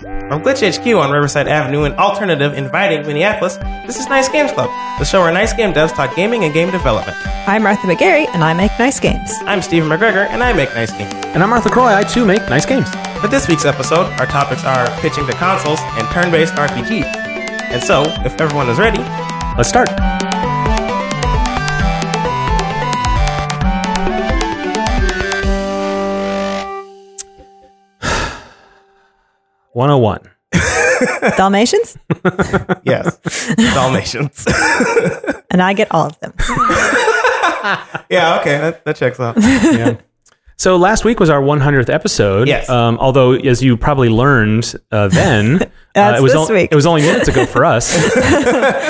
From Glitch HQ on Riverside Avenue in alternative, inviting Minneapolis, this is Nice Games Club, the show where nice game devs talk gaming and game development. I'm Martha McGarry, and I make nice games. I'm Stephen McGregor, and I make nice games. And I'm Arthur Croy. I too make nice games. For this week's episode, our topics are pitching to consoles and turn-based RPG. And so, if everyone is ready, Let's start. One oh one. Dalmatians, yes, Dalmatians. and I get all of them. yeah, okay, that, that checks out. Yeah. So last week was our 100th episode. Yes. Um, although, as you probably learned uh, then, uh, it was this on- week. it was only minutes ago for us.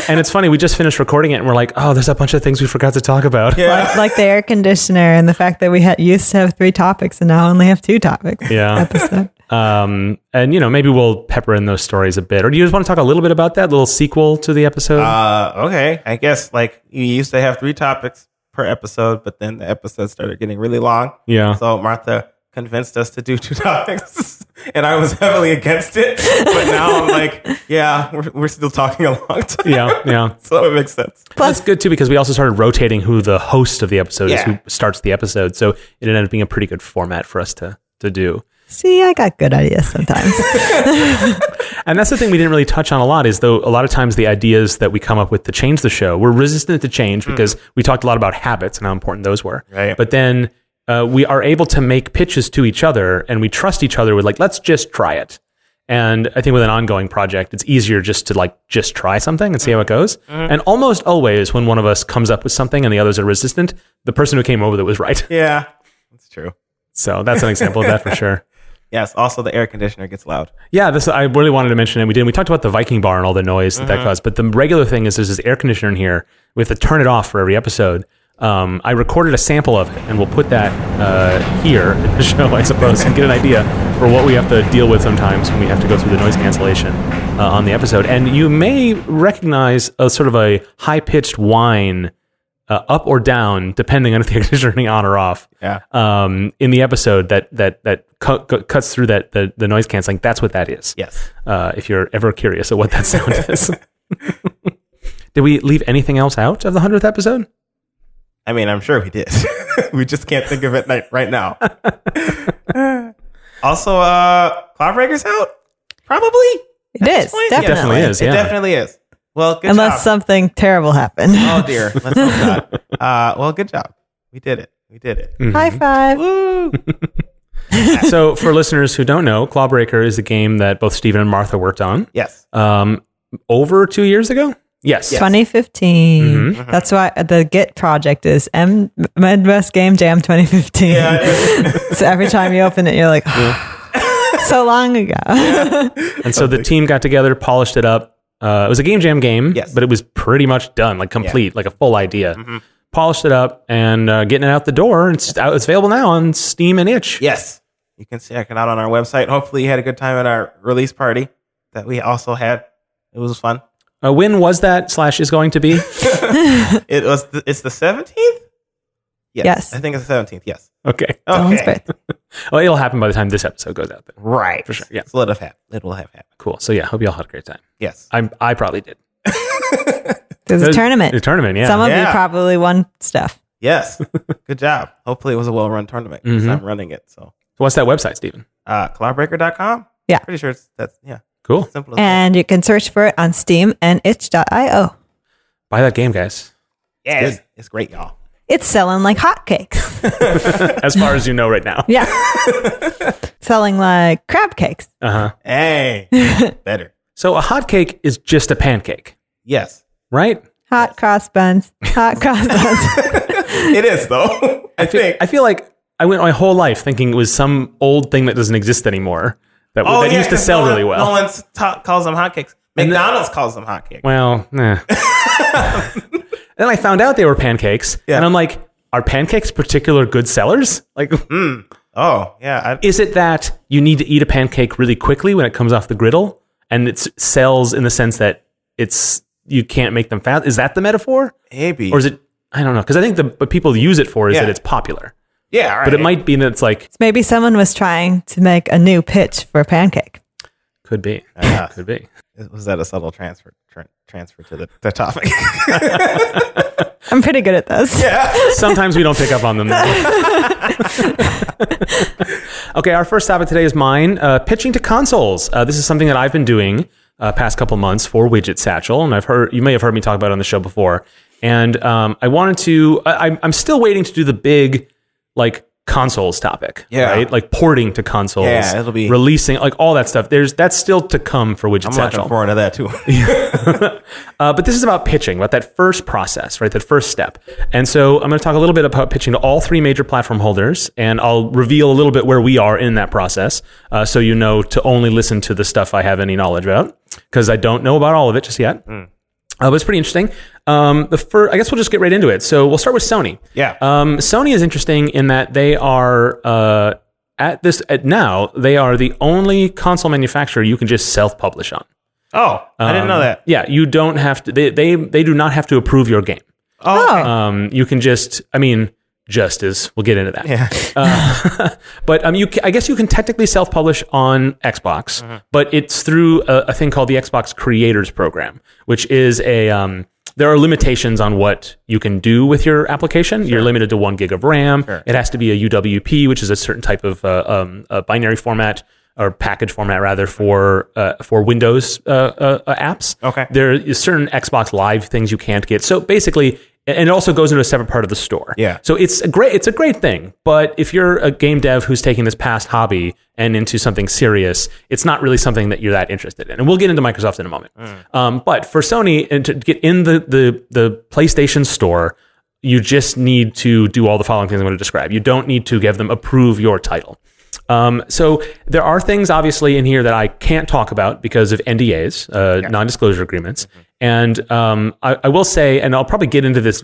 and it's funny, we just finished recording it, and we're like, oh, there's a bunch of things we forgot to talk about. Yeah. Like, like the air conditioner and the fact that we had used to have three topics and now only have two topics. Yeah. Episode. Um, and you know, maybe we'll pepper in those stories a bit. Or do you just want to talk a little bit about that little sequel to the episode? Uh, okay. I guess like you used to have three topics per episode, but then the episodes started getting really long. yeah. So Martha convinced us to do two topics, and I was heavily against it. But now I'm like, yeah, we're, we're still talking a long time. yeah. Yeah. So it makes sense. Plus, That's good too because we also started rotating who the host of the episode is, who starts the episode. So it ended up being a pretty good format for us to to do. See, I got good ideas sometimes. And that's the thing we didn't really touch on a lot is though a lot of times the ideas that we come up with to change the show, we're resistant to change because we talked a lot about habits and how important those were. Right. But then uh, we are able to make pitches to each other and we trust each other with like, let's just try it. And I think with an ongoing project, it's easier just to like just try something and see how it goes. And almost always when one of us comes up with something and the others are resistant, the person who came over with it was right. Yeah, that's true. So that's an example of that for sure. Yes. Also, the air conditioner gets loud. Yeah, this I really wanted to mention it. We did. We talked about the Viking bar and all the noise that that caused. But the regular thing is there's this air conditioner in here. We have to turn it off for every episode. Um, I recorded a sample of it, and we'll put that uh, here in the show, I suppose, and get an idea for what we have to deal with sometimes when we have to go through the noise cancellation uh, on the episode. And you may recognize a sort of a high pitched whine. Uh, up or down, depending on if the air conditioner is turning on or off Yeah. um, in the episode that that that cu- cu- cuts through that the, the noise canceling. That's what that is. Yes. Uh, if you're ever curious of what that sound is. Did we leave anything else out of the hundredth episode? I mean, I'm sure we did. we just can't think of it right now. also, uh, Cloudbreaker's out. Probably. It is, point? definitely. Definitely is. It definitely is. Well, good Unless job. something terrible happened. oh dear. Let's hope not. Uh, well, good job. We did it. We did it. High five. Woo! so, for listeners who don't know, Clawbreaker is a game that both Stephen and Martha worked on Yes. um, over two years ago. Yes. 2015. Mm-hmm. That's why the Git project is M Midwest Game Jam 2015. Yeah. so every time you open it, you're like, so long ago. And so the team got together, polished it up. Uh, it was a game jam game, Yes. but it was pretty much done, like complete, like a full idea. Polished it up and uh, getting it out the door. It's out, it's available now on Steam and Itch. yes. You can check it out on our website. Hopefully, you had a good time at our release party that we also had. It was fun. Uh, when was that slash is going to be? It was. The, it's the seventeenth. Yes. I think it's the seventeenth. Yes. okay. Someone's Okay. birthday. Well, it'll happen by the time this episode goes out. Then. Right. For sure, yeah. So it'll have happened. It will have happened. Cool. So yeah, hope you all had a great time. Yes. I'm, I probably did. There's a The A tournament, yeah. Some of you probably won stuff. Yes. Good job. Hopefully, it was a well-run tournament because Mhm. I'm running it. So, so what's that website, Stephen? uh, cloudbreaker.com. Yeah. Pretty sure it's that's yeah. Cool. Simple as that. And you can search for it on Steam and itch.io. Buy that game, guys. Yeah, it's, it's great, y'all. It's selling like hotcakes. as far as you know right now. Yeah. selling like crab cakes. Uh huh. Hey, better. So a hot cake is just a pancake, Yes, right? Hot cross buns. Hot cross buns. it is though. I think. I feel like I went my whole life thinking it was some old thing that doesn't exist anymore that, oh, that yeah, used to 'cause sell no one- really well. No one ta- calls them hotcakes. And the- McDonald's calls them hotcakes. Well, nah. then I found out they were pancakes, Yeah. and I'm like, are pancakes particular good sellers? Like, hmm. Oh, yeah. I, is it that you need to eat a pancake really quickly when it comes off the griddle, and it sells in the sense that it's you can't make them fast? Is that the metaphor, maybe. or is it? I don't know because I think the what people use it for is Yeah. that it's popular, yeah, right. but it might be that it's like Maybe someone was trying to make a new pitch for a pancake. Could be. Yeah. Could be. Was that a subtle transfer tra- transfer to the, the topic? I'm pretty good at this. Yeah. Sometimes we don't pick up on them. okay, our first topic today is mine uh, pitching to consoles. Uh, this is something that I've been doing uh, past couple months for Widget Satchel, and I've heard you may have heard me talk about it on the show before. And um, I wanted to. I, I'm- I'm still waiting to do the big like consoles topic, Yeah. right? Like porting to consoles, Yeah, it'll be- releasing like all that stuff. There's that's still to come for Widget I'm looking forward to that too. Uh, but this is about pitching, about that first process, right? That first step. And so I'm going to talk a little bit about pitching to all three major platform holders, and I'll reveal a little bit where we are in that process, uh, so you know to only listen to the stuff I have any knowledge about, because I don't know about all of it just yet. Uh, but it's pretty interesting. Um, the first, I guess we'll just get right into it. So we'll start with Sony. Yeah. Um, Sony is interesting in that they are uh, at this at now they are the only console manufacturer you can just self-publish on. oh, I didn't know Um, that. Yeah, you don't have to. They they they do not have to approve your game. Oh. Um, you can just. I mean, just as we'll get into that. yeah. Uh, but um, you I guess you can technically self-publish on Xbox, Mm-hmm. but it's through a, a thing called the Xbox Creators Program, which is a um, there are limitations on what you can do with your application. You're limited to one gig of RAM. Sure. It has to be a UWP, which is a certain type of uh, um, a binary format or package format rather for uh, for Windows uh, uh, uh, apps. Okay. There is certain Xbox Live things you can't get. So basically, and it also goes into a separate part of the store. Yeah. So it's a great it's a great thing. But if you're a game dev who's taking this past hobby and into something serious, it's not really something that you're that interested in. And we'll get into Microsoft in a moment. Um, but for Sony and to get in the the the PlayStation store, you just need to do all the following things I'm going to describe. You don't need to give them approve your title. Um, so there are things obviously in here that I can't talk about because of NDAs, uh, non-disclosure agreements. And um, I, I will say, and I'll probably get into this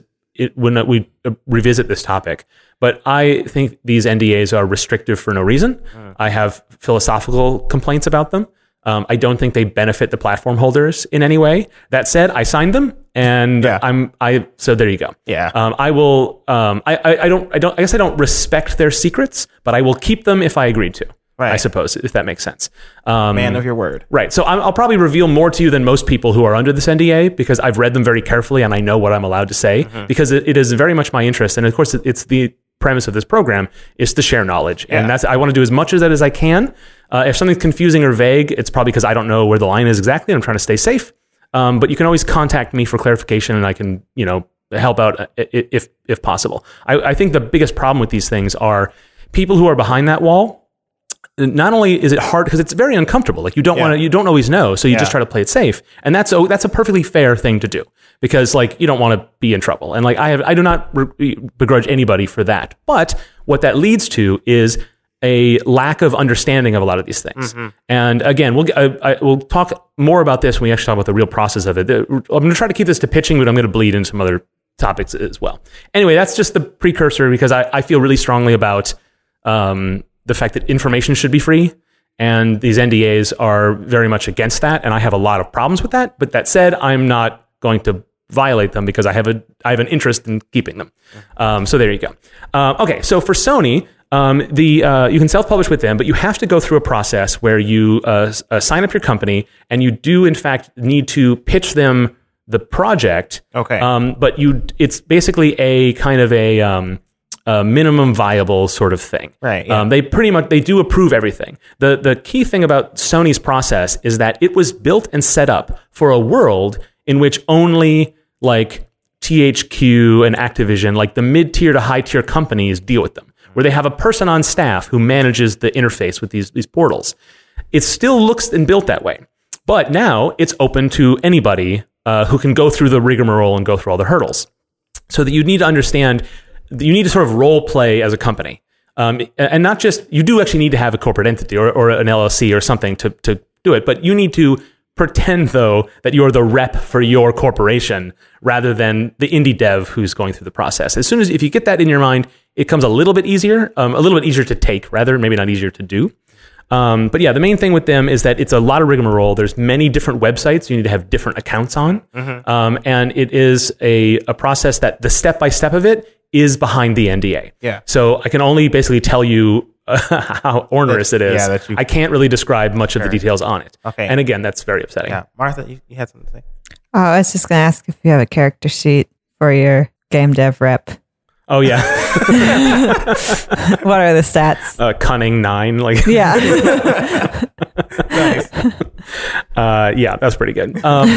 when we uh, revisit this topic, but I think these NDAs are restrictive for no reason. I have philosophical complaints about them. Um, I don't think they benefit the platform holders in any way. That said, I signed them, and Yeah. I'm I. So there you go. Yeah. Um, I will. Um, I, I, I don't. I don't. I guess I don't respect their secrets, but I will keep them if I agreed to. Right. I suppose if that makes sense. Um, Man of your word. Right. So I'm, I'll probably reveal more to you than most people who are under this NDA because I've read them very carefully and I know what I'm allowed to say Mm-hmm. because it, it is very much my interest. And of course, it- it's the premise of this program is to share knowledge. Yeah. And that's, I want to do as much of that as I can. Uh, if something's confusing or vague, it's probably because I don't know where the line is exactly. I'm trying to stay safe. Um, but you can always contact me for clarification and I can, you know, help out uh, if, if possible. I, I think the biggest problem with these things are people who are behind that wall not only is it hard because it's very uncomfortable. Like you don't Yeah. want to you don't always know so you just try to play it safe. And that's a, that's a perfectly fair thing to do because like you don't want to be in trouble. And like i have i do not re- begrudge anybody for that. But what that leads to is a lack of understanding of a lot of these things and again we'll I, I, we'll talk more about this when we actually talk about the real process of it i'm going to try to keep this to pitching but i'm going to bleed into some other topics as well anyway that's just the precursor because i, I feel really strongly about um, the fact that information should be free. And these NDAs are very much against that. And I have a lot of problems with that. But that said, I'm not going to violate them because I have a I have an interest in keeping them. Um, so there you go. Um, okay, so for Sony, um, the uh, you can self-publish with them, but you have to go through a process where you uh, uh, sign up your company, and you do in fact need to pitch them the project. Okay. Um, but you, it's basically a kind of a, um, a minimum viable sort of thing. Right, yeah. Um, they pretty much they do approve everything. The the key thing about Sony's process is that it was built and set up for a world in which only like THQ and Activision, like the mid tier to high tier companies, deal with them, where they have a person on staff who manages the interface with these these portals. It still looks and built that way, but now it's open to anybody uh, who can go through the rigmarole and go through all the hurdles so that you need to understand you need to sort of role play as a company um, and not just you do actually need to have a corporate entity or, or an llc or something to, to do it but you need to pretend though that you're the rep for your corporation rather than the indie dev who's going through the process as soon as if you get that in your mind it comes a little bit easier um, a little bit easier to take rather maybe not easier to do um, but yeah, the main thing with them is that it's a lot of rigmarole. There's many different websites you need to have different accounts on, um, and it is a, a process that the step by step of it is behind the NDA. Yeah. So I can only basically tell you how onerous it is. yeah, that you- I can't really describe much of the details on it. Okay. And again, that's very upsetting. Yeah, Martha, you, you had something to say. Oh, I was just going to ask if you have a character sheet for your game dev rep. Oh yeah, what are the stats? uh, cunning nine. Like Yeah. Nice. Uh, yeah, that's pretty good. Um,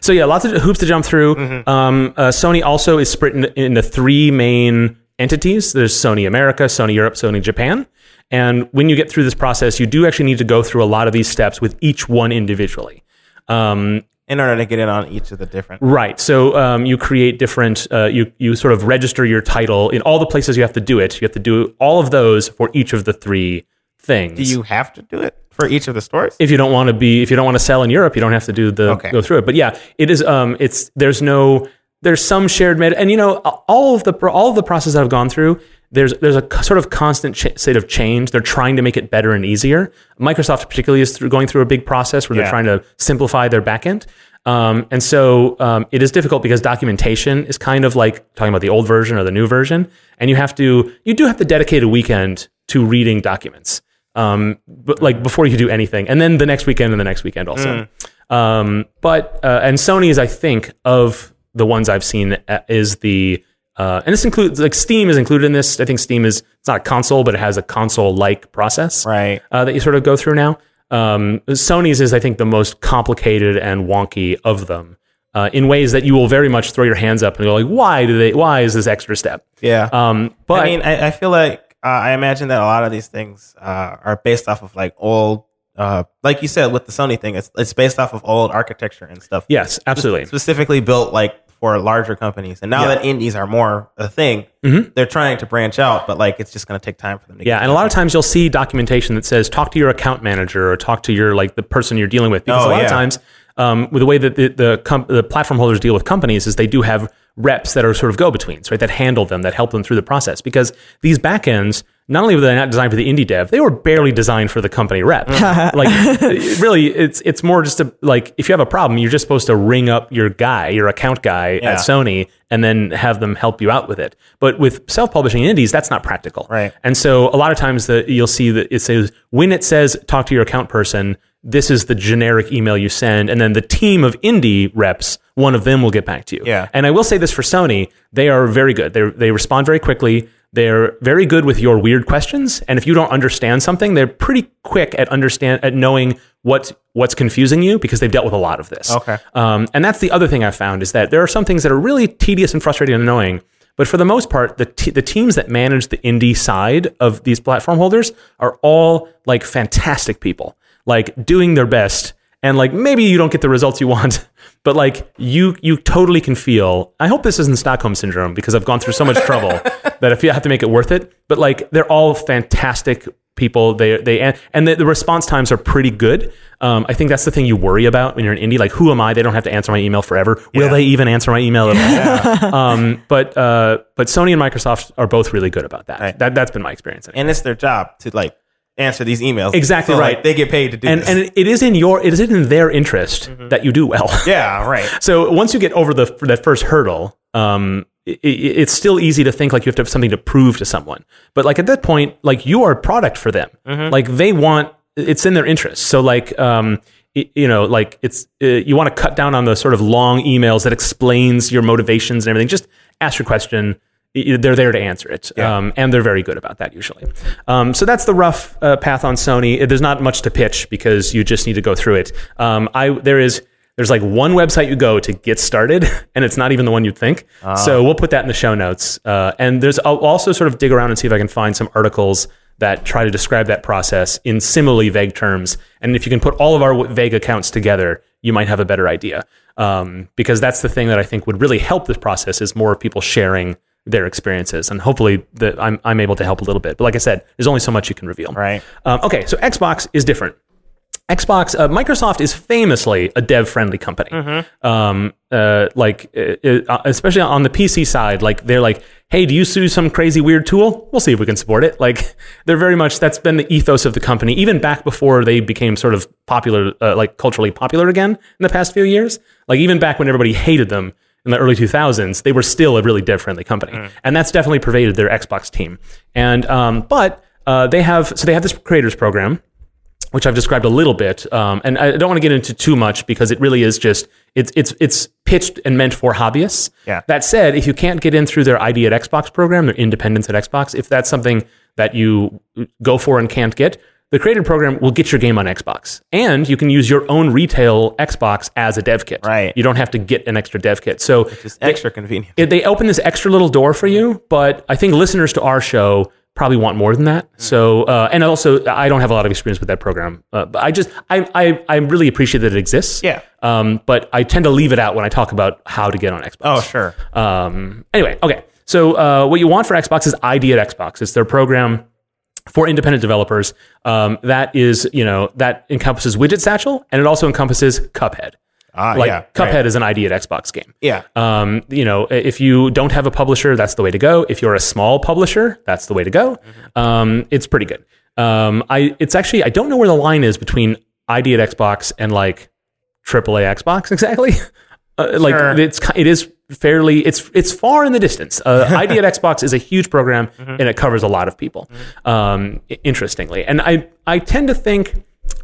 so yeah, lots of hoops to jump through. Um, uh, Sony also is split in- into three main entities. There's Sony America, Sony Europe, Sony Japan. And when you get through this process, you do actually need to go through a lot of these steps with each one individually. Um, In order to get in on each of the different. Right. So um, you create different. Uh, you you sort of register your title in all the places you have to do it. You have to do all of those for each of the three things. Do you have to do it for each of the stores? if you don't want to be if you don't want to sell in Europe, you don't have to do the Okay. go through it. But yeah, it is. Um, it's there's no there's some shared meta, and you know all of the all of the process that I've gone through. There's there's a sort of constant ch- state of change. They're trying to make it better and easier. Microsoft particularly is through, going through a big process where Yeah. they're trying to simplify their backend. Um, and so um, it is difficult because documentation is kind of like talking about the old version or the new version, and you have to you do have to dedicate a weekend to reading documents um, but like before you do anything, and then the next weekend and the next weekend also. Um, but uh, and Sony is, I think, of the ones I've seen uh, is the uh, and this includes like Steam is included in this. I think Steam is it's not a console, but it has a console-like process Right. uh, that you sort of go through now. Um, Sony's is, I think, the most complicated and wonky of them. Uh, in ways that you will very much throw your hands up and go like, why do they? Why is this extra step? Yeah. Um, but I mean, I, I feel like uh, I imagine that a lot of these things uh, are based off of like old, uh, like you said with the Sony thing, it's it's based off of old architecture and stuff. yes, absolutely. specifically built like for larger companies. And now Yeah. that indies are more a thing, Mhm. they're trying to branch out, but like it's just going to take time for them to. Yeah, and a lot of times you'll see documentation that says talk to your account manager or talk to your like the person you're dealing with because Oh, a lot yeah. of times um, with the way that the the, com- the platform holders deal with companies is they do have reps that are sort of go betweens, right? That handle them, that help them through the process because these backends not only were they not designed for the indie dev, they were barely designed for the company rep. like really, it's it's more just a like if you have a problem, you're just supposed to ring up your guy, your account guy Yeah. at Sony, and then have them help you out with it. But with self-publishing indies, that's not practical. Right. And so a lot of times that you'll see that it says when it says talk to your account person, this is the generic email you send, and then the team of indie reps, one of them will get back to you. Yeah. And I will say this for Sony, they are very good. They they respond very quickly. They're very good with your weird questions, and if you don't understand something, they're pretty quick at understand at knowing what what's confusing you because they've dealt with a lot of this. Okay. Um, and that's the other thing I've found is that there are some things that are really tedious and frustrating and annoying. But for the most part, the te- the teams that manage the indie side of these platform holders are all like fantastic people, like doing their best. And like maybe you don't get the results you want, but like you you totally can feel. I hope this isn't Stockholm syndrome because I've gone through so much trouble that I feel I have to make it worth it. But like they're all fantastic people. They they and the, the response times are pretty good. Um, I think that's the thing you worry about when you're an indie. Like, who am I? They don't have to answer my email forever. Will Yeah. they even answer my email all? um, but uh, but Sony and Microsoft are both really good about that. Right. That that's been my experience. anyway. and it's their job to like answer these emails. Exactly So, right. Like, they get paid to do And this. and it is in your it is in their interest that you do well. yeah, right. So once you get over the that first hurdle, um, it, it's still easy to think like you have to have something to prove to someone. But like at that point, like you are a product for them. Like they want it's in their interest. So like um, you know, like it's uh, you want to cut down on the sort of long emails that explains your motivations and everything. Just ask your question. They're there to answer it, Yeah. um, and they're very good about that usually. Um, so that's the rough uh, path on Sony. There's not much to pitch because you just need to go through it. Um, I there is there's like one website you go to get started, and it's not even the one you'd think. So we'll put that in the show notes. Uh, and there's I'll also sort of dig around and see if I can find some articles that try to describe that process in similarly vague terms. And if you can put all of our vague accounts together, you might have a better idea. Um, because that's the thing that I think would really help this process is more people sharing their experiences, and hopefully that I'm I'm able to help a little bit. But like I said, there's only so much you can reveal. Right. Um, okay, so Xbox is different. Xbox, uh, Microsoft is famously a dev-friendly company. Um, uh, like, uh, uh, especially on the PC side, like they're like, "Hey, do you use some crazy weird tool? We'll see if we can support it." Like, they're very much that's been the ethos of the company, even back before they became sort of popular, uh, like culturally popular again in the past few years. Like, even back when everybody hated them in the early 2000s, they were still a really dev-friendly company, and that's definitely pervaded their Xbox team. And um, but uh, they have so they have this creators program, which I've described a little bit, um, and I don't want to get into too much because it really is just it's it's it's pitched and meant for hobbyists. Yeah. That said, if you can't get in through their ID at Xbox program, their independence at Xbox, if that's something that you go for and can't get, the creator program will get your game on Xbox, and you can use your own retail Xbox as a dev kit. Right. You don't have to get an extra dev kit. So Just extra convenient. it, they open this extra little door for you, but I think listeners to our show probably want more than that. So, uh, and also, I don't have a lot of experience with that program, uh, but I just, I, I, I really appreciate that it exists. Yeah. Um, but I tend to leave it out when I talk about how to get on Xbox. Oh, sure. Um, anyway, okay. So uh, what you want for Xbox is ID at Xbox. It's their program for independent developers. Um, that is, you know, that encompasses Widget Satchel and it also encompasses Cuphead. Ah, Like yeah. Cuphead right. is an ID at Xbox game. Yeah. Um, you know, if you don't have a publisher, that's the way to go. If you're a small publisher, that's the way to go. Um, it's pretty good. Um, I it's actually I don't know where the line is between ID at Xbox and like AAA Xbox exactly. Uh, like Sure. it's it is fairly it's it's far in the distance. Uh, ID at Xbox is a huge program and it covers a lot of people. Um, interestingly, and I I tend to think,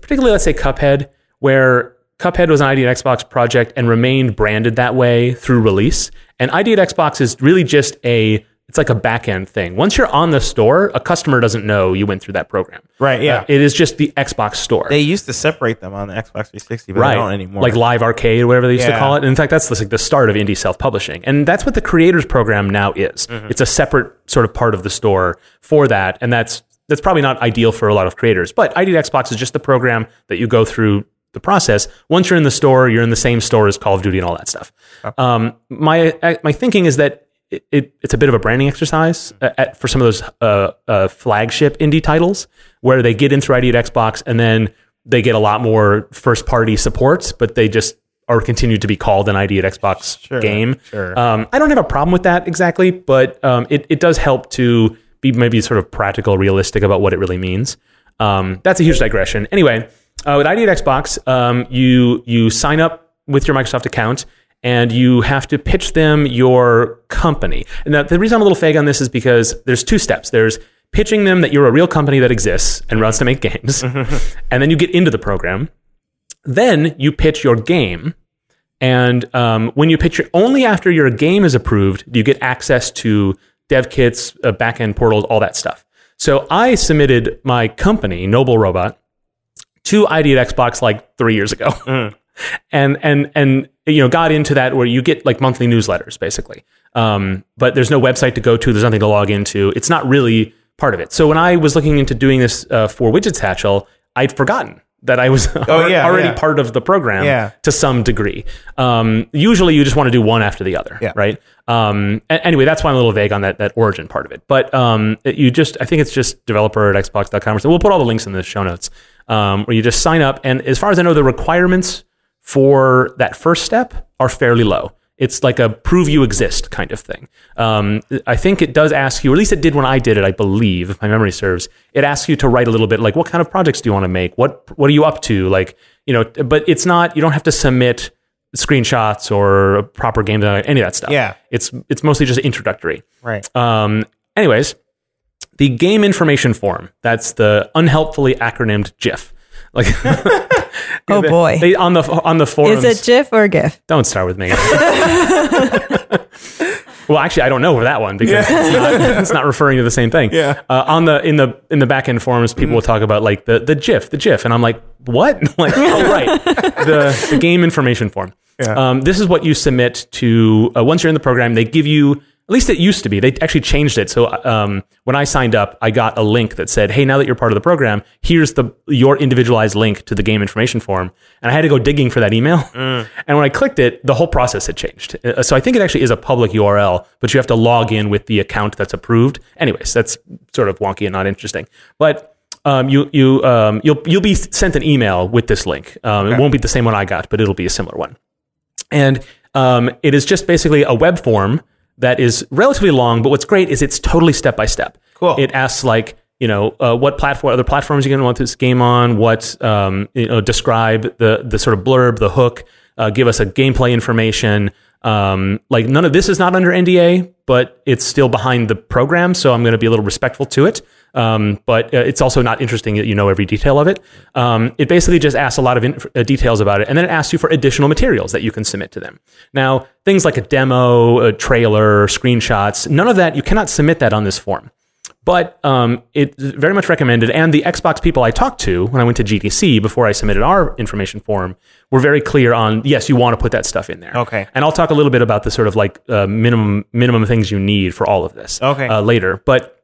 particularly let's say Cuphead, where Cuphead was an ID at Xbox project and remained branded that way through release, and ID at Xbox is really just a it's like a back end thing. Once you're on the store, a customer doesn't know you went through that program. Right, yeah. Uh, it is just the Xbox store. They used to separate them on the Xbox 360, but they don't anymore. Like live arcade, or whatever they used to call it. And in fact, that's like the start of indie self publishing. And that's what the creators program now is. Mm-hmm. It's a separate sort of part of the store for that. And that's that's probably not ideal for a lot of creators. But ID Xbox is just the program that you go through the process. Once you're in the store, you're in the same store as Call of Duty and all that stuff. Um, my my thinking is that it, it, it's a bit of a branding exercise uh, at, for some of those uh, uh, flagship indie titles where they get in through ID at Xbox and then they get a lot more first party support, but they just are continued to be called an ID at Xbox Sure, game. sure. Um, I don't have a problem with that exactly, but um, it, it does help to be maybe sort of practical, realistic about what it really means. Um, that's a huge digression. Anyway, uh, with ID at Xbox, um, you you sign up with your Microsoft account and you have to pitch them your company. And the reason I'm a little vague on this is because there's two steps. There's pitching them that you're a real company that exists and runs to make games, and then you get into the program. Then you pitch your game, and um, when you pitch it, only after your game is approved do you get access to dev kits, uh, backend portals, all that stuff. So I submitted my company, Noble Robot, to ID at Xbox like three years ago, and and and you know got into that where you get like monthly newsletters basically, um, but there's no website to go to. There's nothing to log into. It's not really part of it. So when I was looking into doing this uh, for Widget Satchel, I'd forgotten that I was Oh, yeah, already yeah. part of the program Yeah. to some degree. Um, usually, you just want to do one after the other, Yeah. right? Um, anyway, that's why I'm a little vague on that that origin part of it. But um, it- you just, I think it's just developer at Xbox.com. So we'll put all the links in the show notes, um, where you just sign up. And as far as I know, the requirements for that first step are fairly low. It's like a prove you exist kind of thing. Um, I think it does ask you, or at least it did when I did it, I believe, if my memory serves. It asks you to write a little bit like, what kind of projects do you want to make? What What are you up to? Like, you know, but it's not. You don't have to submit screenshots or proper game design, any of that stuff. Yeah. it's it's mostly just introductory. right. Um, anyways, the game information form. That's the unhelpfully acronymed GIF. Like, Oh boy. they on the on the forums. Is it GIF or GIF? Don't start with me. well, actually, I don't know for that one because it's, not, it's not referring to the same thing. Yeah. Uh, on the in the in the back end forums, people will talk about like the the GIF, the GIF, and I'm like, what? like, oh right, the, the game information form. Yeah. Um, this is what you submit to. Uh, once you're in the program, they give you. At least it used to be. They actually changed it. So um, when I signed up, I got a link that said, "Hey, now that you're part of the program, here's the your individualized link to the game information form." And I had to go digging for that email. And when I clicked it, the whole process had changed. Uh, So I think it actually is a public URL, but you have to log in with the account that's approved. Anyways, that's sort of wonky and not interesting. But um, you you um, you'll you'll be sent an email with this link. Um, It won't be the same one I got, but it'll be a similar one. And um, it is just basically a web form that is relatively long, but what's great is it's totally step by step. Cool. It asks like, you know, uh, what platform, other platforms you're going to want this game on, what, um, you know, describe the, the sort of blurb, the hook, uh, give us a gameplay information. Um, like none of this is not under NDA, but it's still behind the program. So I'm going to be a little respectful to it. Um, but uh, it's also not interesting that you know every detail of it. Um, it basically just asks a lot of inf- uh, details about it, and then it asks you for additional materials that you can submit to them. Now, things like a demo, a trailer, screenshots, none of that you cannot submit that on this form. But um, it's very much recommended. And the Xbox people I talked to when I went to GDC before I submitted our information form were very clear on yes, you want to put that stuff in there. Okay. And I'll talk a little bit about the sort of like uh, minimum minimum things you need for all of this. Okay. Uh, later, but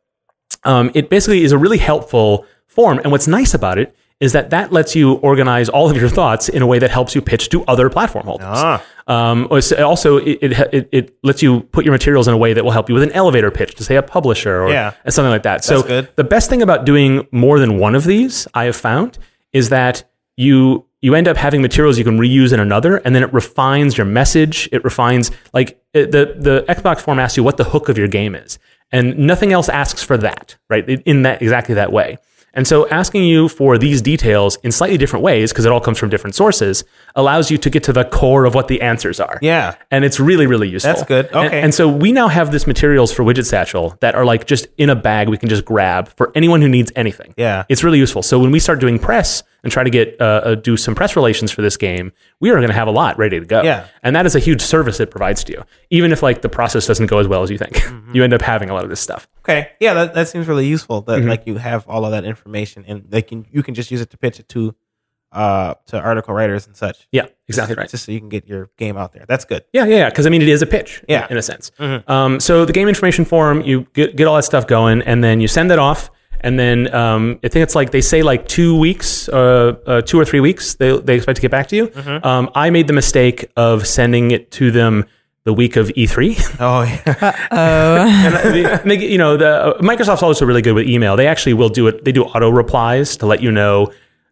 um, it basically is a really helpful form. And what's nice about it is that that lets you organize all of your thoughts in a way that helps you pitch to other platform holders. Ah. Um, also, it, it, it, lets you put your materials in a way that will help you with an elevator pitch to say a publisher or Yeah. something like that. so good. the best thing about doing more than one of these, I have found, is that you you end up having materials you can reuse in another, and then it refines your message. It refines like it, the the Xbox form asks you what the hook of your game is, and nothing else asks for that, right? In that exactly that way. And so asking you for these details in slightly different ways, because it all comes from different sources, allows you to get to the core of what the answers are. Yeah. And it's really, really useful. That's good. And- Okay. And, so we now have this materials for Widget Satchel that are like just in a bag we can just grab for anyone who needs anything. Yeah. It's really useful. So when we start doing press and try to get uh, uh, do some press relations for this game, we are going to have a lot ready to go. Yeah. And that is a huge service it provides to you. Even if like the process doesn't go as well as you think, Mm-hmm. you end up having a lot of this stuff. Okay. Yeah, that, that seems really useful. That Mm-hmm. like you have all of that information and they can you can just use it to pitch it to uh to article writers and such. Yeah, exactly right. Just so you can get your game out there. That's good. Yeah, yeah, yeah. Because I mean, it is a pitch. Yeah. in a sense. Um, so the game information form, you get, get all that stuff going, and then you send it off, and then um, I think it's like they say like two weeks, uh, uh, two or three weeks. They they expect to get back to you. Um, I made the mistake of sending it to them the week of E E3. Oh yeah. and they, and you know, the Microsoft's also really good with email. They actually will do it. They do auto replies to let you know,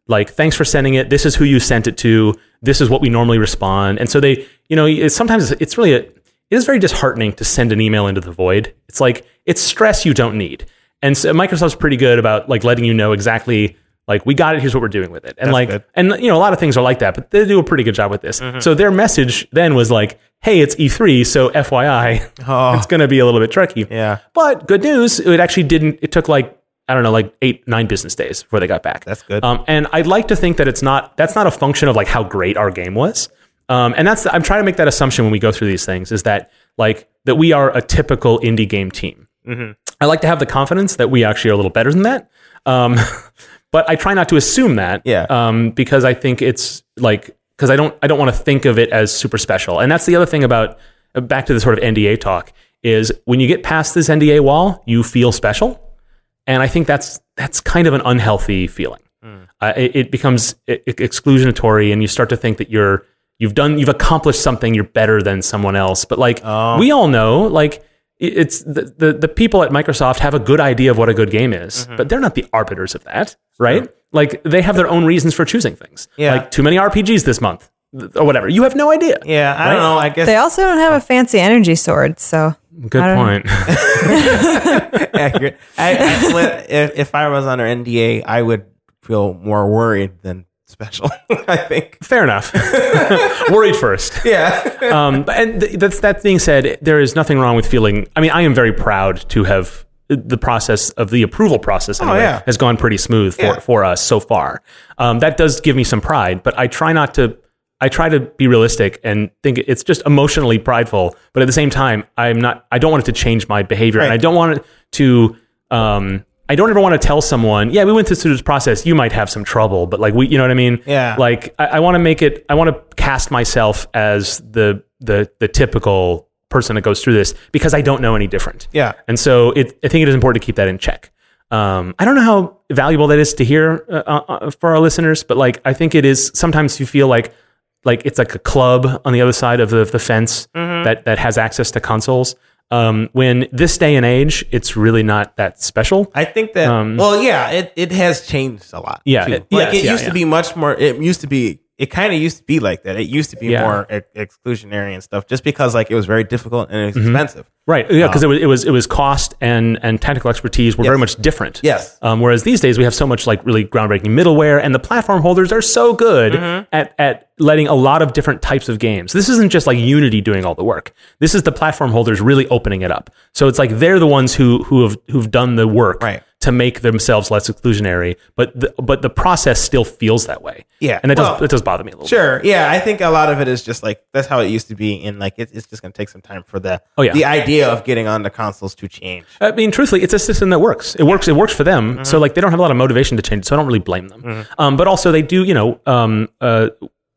like, thanks for sending it. This is who you sent it to. This is what we normally respond. And so they, you know, it's, sometimes it's really, a, it is very disheartening to send an email into the void. It's like it's stress you don't need. And so Microsoft's pretty good about like letting you know exactly. Like we got it. Here's what we're doing with it, and like, good. and you know, a lot of things are like that, but they do a pretty good job with this. So their message then was like, "Hey, it's E3, so FYI, Oh. it's going to be a little bit tricky." Yeah. But good news, it actually didn't. It took like I don't know, like eight, nine business days before they got back. That's good. Um, and I'd like to think that it's not. That's not a function of like how great our game was. Um, and that's I'm trying to make that assumption when we go through these things is that like that we are a typical indie game team. Mm-hmm. I like to have the confidence that we actually are a little better than that. Um, but I try not to assume that. Yeah. Um, because I think it's like because I don't I don't want to think of it as super special. And that's the other thing about uh, back to the sort of NDA talk is when you get past this NDA wall, you feel special, and I think that's that's kind of an unhealthy feeling. Uh, it, it becomes e- e- exclusionatory, and you start to think that you're you've done you've accomplished something, you're better than someone else. But like we all know, like it's the, the the people at Microsoft have a good idea of what a good game is, mm-hmm. but they're not the arbiters of that, right? Like they have their own reasons for choosing things. Yeah. Like too many RPGs this month or whatever. You have no idea. Yeah, I Right? don't know. I guess They also don't have a fancy energy sword, so Good point. accurate. I, I, if, if I was under NDA, I would feel more worried than special. I think. Fair enough. Worried first. Yeah. um, and th- that's that being said, there is nothing wrong with feeling. I mean, I am very proud to have the process of the approval process anyway, yeah. has gone pretty smooth for, Yeah. for us so far. Um, that does give me some pride, but I try not to. I try to be realistic and think it's just emotionally prideful, but at the same time, I'm not. I don't want it to change my behavior, and I don't want it to. Um, I don't ever want to tell someone, yeah, we went through this process. You might have some trouble, but like we, you know what I mean? Yeah. Like I, I want to make it. I want to cast myself as the the the typical person that goes through this because I don't know any different. Yeah. And so it, I think it is important to keep that in check. Um, I don't know how valuable that is to hear uh, uh, for our listeners, but like I think it is. Sometimes you feel like like it's like a club on the other side of the, the fence Mm-hmm. that that has access to consoles. Um, when this day and age, it's really not that special. I think that. Um, well, yeah, it, it has changed a lot. Yeah, too. it- like yes, it yeah, used yeah. to be much more. It used to be. It kind of used to be like that. It used to be Yeah. more ex- exclusionary and stuff, just because like it was very difficult and Mm-hmm. expensive. Right. Yeah, because it was it was it was cost and and technical expertise were very much different. Yes. Um, whereas these days we have so much like really groundbreaking middleware, and the platform holders are so good Mm-hmm. at at letting a lot of different types of games. This isn't just like Unity doing all the work. This is the platform holders really opening it up. So it's like they're the ones who who have who've done the work Right. To make themselves less exclusionary, but the, but the process still feels that way. Yeah. and that Well, does that does bother me a little. Sure. Yeah, I think a lot of it is just like that's how it used to be, and like it, it's just going to take some time for the Oh, yeah. the idea of getting on the consoles to change. I mean, truthfully, it's a system that works. It works. It works for them. So like they don't have a lot of motivation to change. So I don't really blame them. Um, but also they do, you know, um, uh,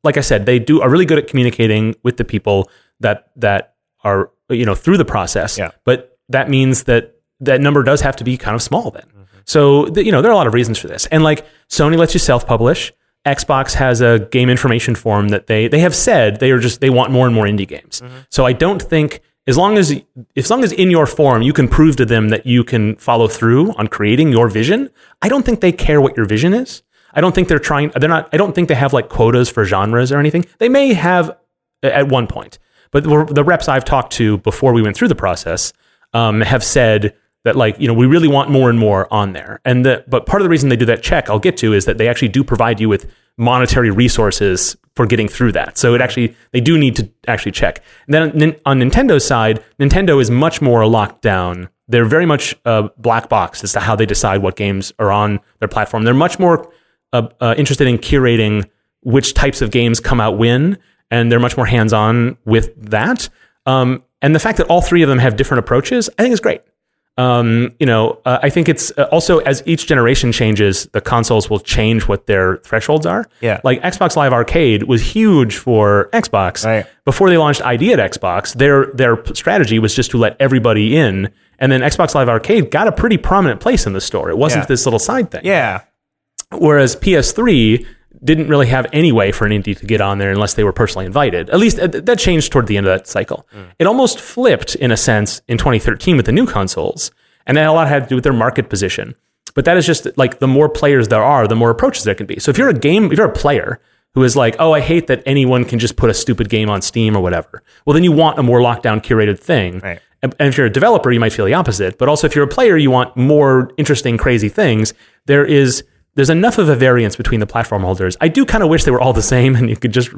like I said, they do are really good at communicating with the people that that are you know through the process. Yeah. But that means that that number does have to be kind of small then. So th- you know there are a lot of reasons for this, and like Sony lets you self publish. Xbox has a game information form that they they have said they are just they want more and more indie games. So I don't think as long as as long as in your form you can prove to them that you can follow through on creating your vision, I don't think they care what your vision is. I don't think they're trying they're not I don't think they have like quotas for genres or anything. They may have at one point, but the the reps I've talked to before we went through the process um, have said that like you know we really want more and more on there. And the, but part of the reason they do that check i'll get to is that they actually do provide you with monetary resources for getting through that. So it actually they do need to actually check. And then on nintendo's side nintendo is much more locked down. They're very much a black box as to how they decide what games are on their platform. They're much more uh, uh, interested in curating which types of games come out when, and they're much more hands on with that. Um, and the fact that all three of them have different approaches, I think is great. Um, you know, uh, I think it's uh, also as each generation changes, the consoles will change what their thresholds are. Yeah. Like Xbox Live Arcade was huge for Xbox. Right. Before they launched ID at Xbox, their their strategy was just to let everybody in, and then Xbox Live Arcade got a pretty prominent place in the store. It wasn't Yeah. this little side thing. Yeah. Whereas PS3 didn't really have any way for an indie to get on there unless they were personally invited. At least uh, that changed toward the end of that cycle. It almost flipped in a sense in 2013 with the new consoles, and that a lot had to do with their market position. But that is just like the more players there are, the more approaches there can be. So if you're a game, if you're a player who is like, oh, I hate that anyone can just put a stupid game on Steam or whatever, well, then you want a more lockdown, curated thing. Right. And if you're a developer, you might feel the opposite. But also, if you're a player, you want more interesting, crazy things. There is there's enough of a variance between the platform holders. I do kind of wish they were all the same and you could just,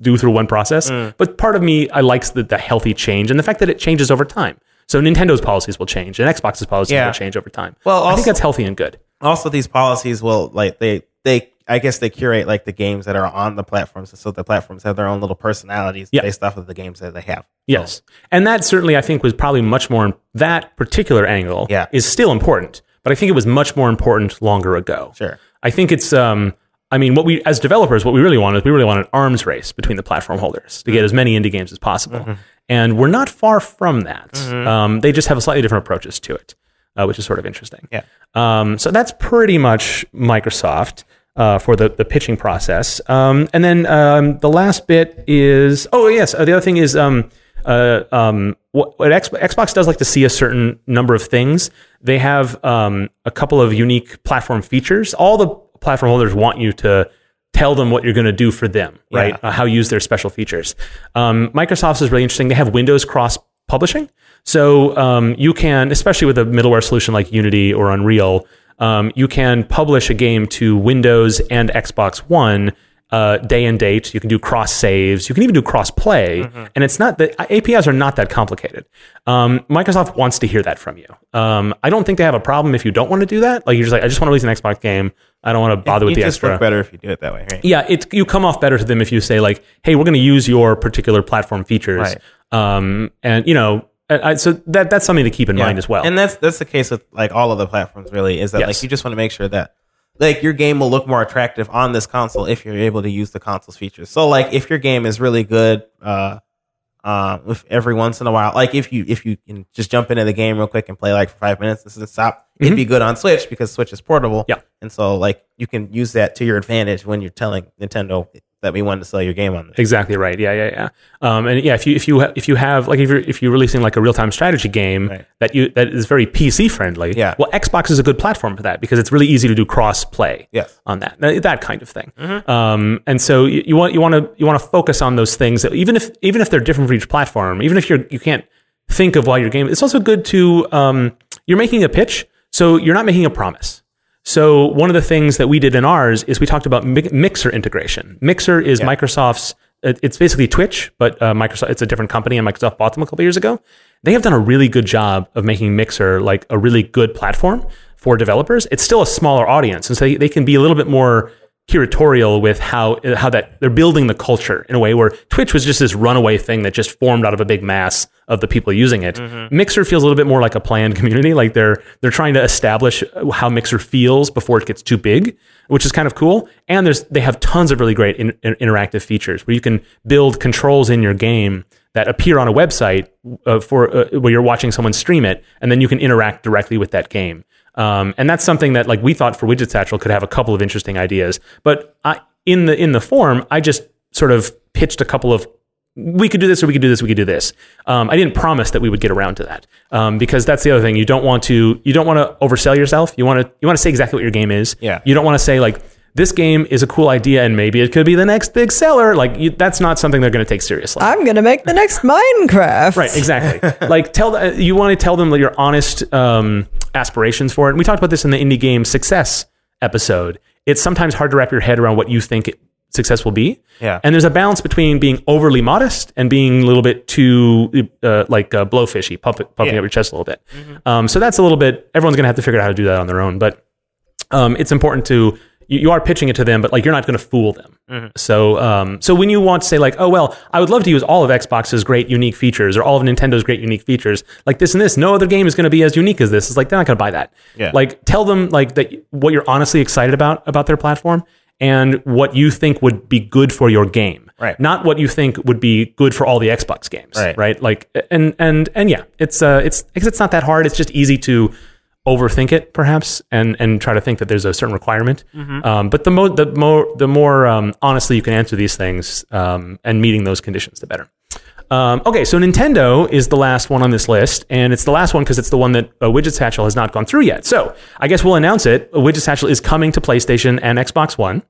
do through one process. Mm. But part of me, I likes the, the healthy change and the fact that it changes over time. So Nintendo's policies will change and Xbox's policies Yeah. will change over time. Well, I think that's healthy and good. Also, these policies will like they they I guess they curate like the games that are on the platforms, so the platforms have their own little personalities Yeah. based off of the games that they have. Yes. And that certainly, I think, was probably much more, that particular angle Yeah. is still important. But I think it was much more important longer ago. Sure. I think it's, um, I mean, what we, as developers, what we really want is we really want an arms race between the platform holders to get as many indie games as possible. And we're not far from that. Um, they just have slightly different approaches to it, uh, which is sort of interesting. Yeah. Um, so that's pretty much Microsoft uh, for the, the pitching process. Um, and then um, the last bit is oh yes, uh, the other thing is um, uh, um, what, what X, Xbox does like to see a certain number of things. They have um, a couple of unique platform features. All the platform holders want you to tell them what you're going to do for them, right? Yeah. Uh, how you use their special features. Um, Microsoft's is really interesting. They have Windows cross publishing. So um, you can, especially with a middleware solution like Unity or Unreal, um, you can publish a game to Windows and Xbox One uh, day and date. You can do cross saves. You can even do cross play. And it's not that APIs are not that complicated. Um, Microsoft wants to hear that from you. Um, I don't think they have a problem if you don't want to do that. Like you're just like, I just want to release an Xbox game. I don't want to bother with you the just extra better if you do it that way, right? yeah, it you come off better to them if you say like, "Hey, we're going to use your particular platform features," Right. um, and you know, I, so that that's something to keep in mind as well. And that's that's the case with like all of the platforms. Really, is that Yes. like you just want to make sure that like your game will look more attractive on this console if you're able to use the console's features. So like if your game is really good, uh, uh, with every once in a while, like if you if you can just jump into the game real quick and play like for five minutes and then stop, it'd be good on Switch because Switch is portable. Mm-hmm. Yeah. and so like you can use that to your advantage when you're telling Nintendo that we wanted to sell your game on this. Exactly right. Yeah, yeah, yeah. Um, and yeah, if you if you if you have like if you're if you're releasing like a real time strategy game Right. that you that is very PC friendly, Yeah. Well, Xbox is a good platform for that because it's really easy to do cross play. Yes. On that that kind of thing. Um, and so you, you want you want to you want to focus on those things that even if even if they're different for each platform, even if you're you can't think of why your game. It's also good to um, you're making a pitch, so you're not making a promise. So one of the things that we did in ours is we talked about mi- Mixer integration. Mixer is Microsoft's. It's basically Twitch, but uh, Microsoft. It's a different company, and Microsoft bought them a couple years ago. They have done a really good job of making Mixer like a really good platform for developers, it's still a smaller audience, and so they, they can be a little bit more curatorial with how how that they're building the culture in a way where Twitch was just this runaway thing that just formed out of a big mass of the people using it. Mixer feels a little bit more like a planned community, like they're they're trying to establish how Mixer feels before it gets too big, which is kind of cool. And there's they have tons of really great in, in- interactive features where you can build controls in your game that appear on a website uh, for uh, where you're watching someone stream it, and then you can interact directly with that game. Um, and that's something that like we thought for Widget Satchel could have a couple of interesting ideas. But I, in the in the form, I just sort of pitched a couple of we could do this or we could do this, we could do this. Um, I didn't promise that we would get around to that um, because that's the other thing. You don't want to you don't want to oversell yourself. You want to you want to say exactly what your game is. Yeah. You don't want to say like this game is a cool idea and maybe it could be the next big seller. Like you, that's not something they're going to take seriously. I'm gonna make the next Minecraft. Right, exactly. like tell the, you want to tell them your honest um, aspirations for it. And we talked about this in the indie game success episode. It's sometimes hard to wrap your head around what you think it, success will be. Yeah. And there's a balance between being overly modest and being a little bit too uh, like uh, blowfishy, pumping, pumping Yeah. up your chest a little bit. Um, so that's a little bit. Everyone's going to have to figure out how to do that on their own. But um, it's important to you, you are pitching it to them, but like you're not going to fool them. So um, so when you want to say like, oh well, I would love to use all of Xbox's great unique features or all of Nintendo's great unique features, like this and this. No other game is going to be as unique as this. It's like they're not going to buy that. Yeah. Like tell them like that what you're honestly excited about about their platform and what you think would be good for your game. Right. Not what you think would be good for all the Xbox games. Right. Right. Like and and and yeah, it's uh it's because it's not that hard. It's just easy to overthink it perhaps and and try to think that there's a certain requirement. Um, but the more the more the more um, honestly you can answer these things um, and meeting those conditions the better. Um, okay so nintendo is the last one on this list and it's the last one because it's the one that uh, widget satchel has not gone through yet. So i guess we'll announce it. Widget satchel is coming to playstation and xbox one.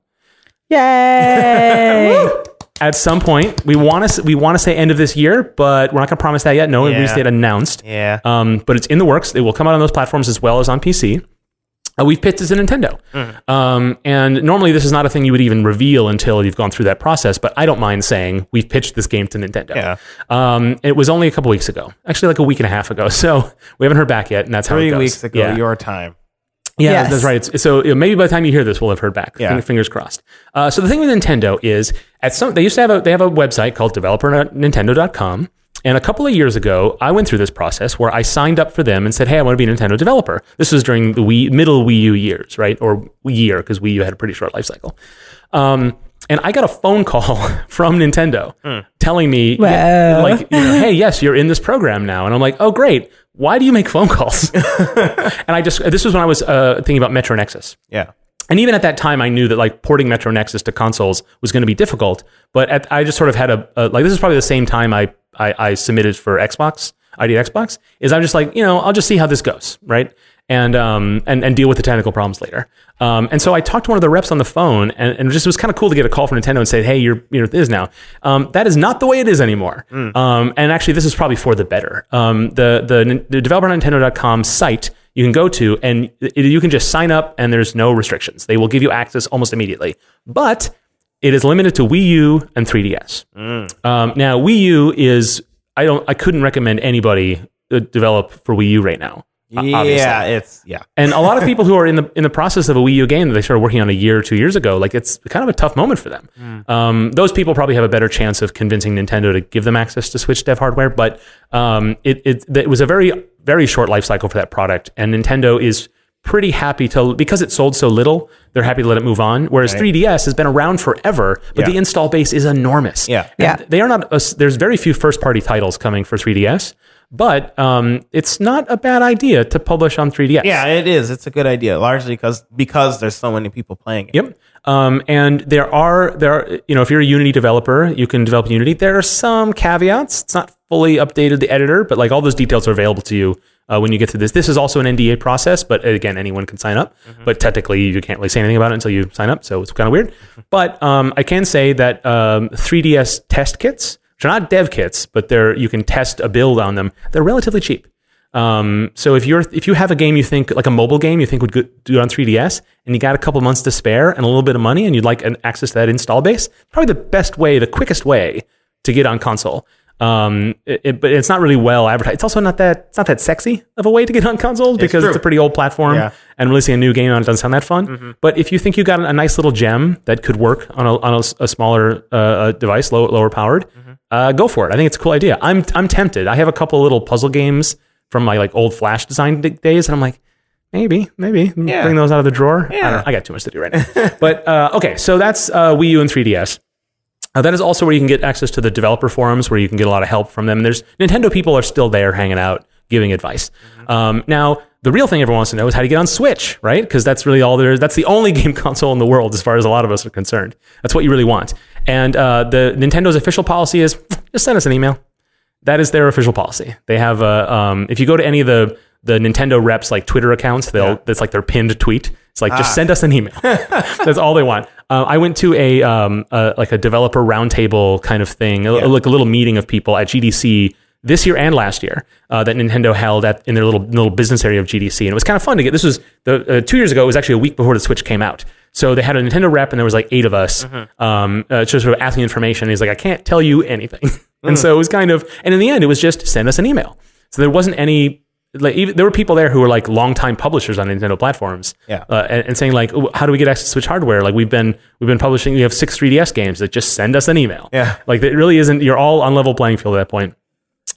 Yay! at some point we want to we want to say end of this year but we're not going to promise that yet no Yeah. release date announced Yeah. um, but it's in the works. It will come out on those platforms as well as on PC. Uh, we've pitched this to Nintendo. Um, and normally this is not a thing you would even reveal until you've gone through that process, but I don't mind saying we've pitched this game to Nintendo. Yeah. Um, it was only a couple weeks ago, actually like a week and a half ago. So we haven't heard back yet, and that's how it Three weeks ago, Yeah. your time. Yeah, Yes. that's right. It's, so you know, maybe by the time you hear this, we'll have heard back. Yeah. Fingers crossed. Uh, so the thing with Nintendo is, at some they used to have a they have a website called developer.nintendo.com. And a couple of years ago, I went through this process where I signed up for them and said, "Hey, I want to be a Nintendo developer." This was during the Wii, middle Wii U years, right, or year because Wii U had a pretty short life cycle. Um, and I got a phone call from Nintendo telling me, yeah, like, you know, "Hey, yes, you're in this program now." And I'm like, "Oh, great! Why do you make phone calls?" and I just this was when I was uh, thinking about Metro Nexus. Yeah. And even at that time, I knew that like porting Metro Nexus to consoles was going to be difficult. But at, I just sort of had a, a like this is probably the same time I, I I submitted for Xbox ID at Xbox. Is I'm just like you know I'll just see how this goes, right? And um and, and deal with the technical problems later. Um and so I talked to one of the reps on the phone, and, and it just was kind of cool to get a call from Nintendo and say, hey, you're you know this now. Um, that is not the way it is anymore. Um, and actually, this is probably for the better. Um, the the, the developer.nintendo.com site you can go to and it, you can just sign up and there's no restrictions. They will give you access almost immediately. But it is limited to Wii U and 3DS. Um, now Wii U is I don't I couldn't recommend anybody uh, develop for Wii U right now. Uh, obviously. Yeah. It's yeah. And a lot of people who are in the in the process of a Wii U game that they started working on a year or two years ago, like it's kind of a tough moment for them. Um, those people probably have a better chance of convincing Nintendo to give them access to Switch dev hardware. But um, it, it it was a very very short life cycle for that product, and Nintendo is pretty happy to because it sold so little. They're happy to let it move on. Whereas 3DS has been around forever, but the install base is enormous. Yeah. Yeah. They are not. A, there's very few first party titles coming for 3DS. But um, it's not a bad idea to publish on 3DS. Yeah, it is. It's a good idea, largely because because there's so many people playing it. Yep. Um, and there are there are you know if you're a Unity developer, you can develop Unity. There are some caveats. It's not fully updated the editor, but like all those details are available to you uh, when you get to this. This is also an NDA process, but again, anyone can sign up. But technically, you can't really say anything about it until you sign up, so it's kind of weird. But um, I can say that um, 3DS test kits, which are not dev kits, but they're you can test a build on them. They're relatively cheap. Um, so if you're if you have a game you think like a mobile game you think would do on 3DS and you got a couple months to spare and a little bit of money and you'd like an access to that install base, probably the best way, the quickest way to get on console. Um, it, it- but it's not really well advertised. It's also not that it's not that sexy of a way to get on consoles because true. it's a pretty old platform, Yeah. and releasing a new game on it doesn't sound that fun. But if you think you got a nice little gem that could work on a on a a, smaller uh, device, low, lower powered, uh, go for it. I think it's a cool idea. I'm I'm tempted. I have a couple little puzzle games from my like old Flash design d- days, and I'm like. Maybe, maybe Yeah. bring those out of the drawer. I, Yeah. don't know. I got too much to do right now. but uh, okay, so that's uh, Wii U and 3DS. Uh, that is also where you can get access to the developer forums, where you can get a lot of help from them. There's Nintendo people are still there hanging out, giving advice. Um, now, the real thing everyone wants to know is how to get on Switch, right? Because that's really all there is. That's the only game console in the world, as far as a lot of us are concerned. That's what you really want. And uh, the Nintendo's official policy is just send us an email. That is their official policy. They have a. Um, if you go to any of the the Nintendo reps like Twitter accounts, they'll yeah. that's like their pinned tweet. It's like just send us an email. that's all they want. Uh, I went to a um, uh, like a developer roundtable kind of thing, a- like a little meeting of people at GDC this year and last year uh, that Nintendo held at in their little little business area of GDC, and it was kind of fun to get. This was the uh, two years ago. It was actually a week before the Switch came out. So they had a Nintendo rep, and there was like eight of us, um, uh, just sort of asking information. And he's like, I can't tell you anything, and so it was kind of, and in the end, it was just send us an email. So there wasn't any. Like even, there were people there who were like longtime publishers on Nintendo platforms, Yeah. uh, and, and saying like, "Oh, how do we get access to Switch hardware? Like we've been we've been publishing, we have six 3DS games. That just send us an email. Yeah. like it really isn't. You're all on level playing field at that point.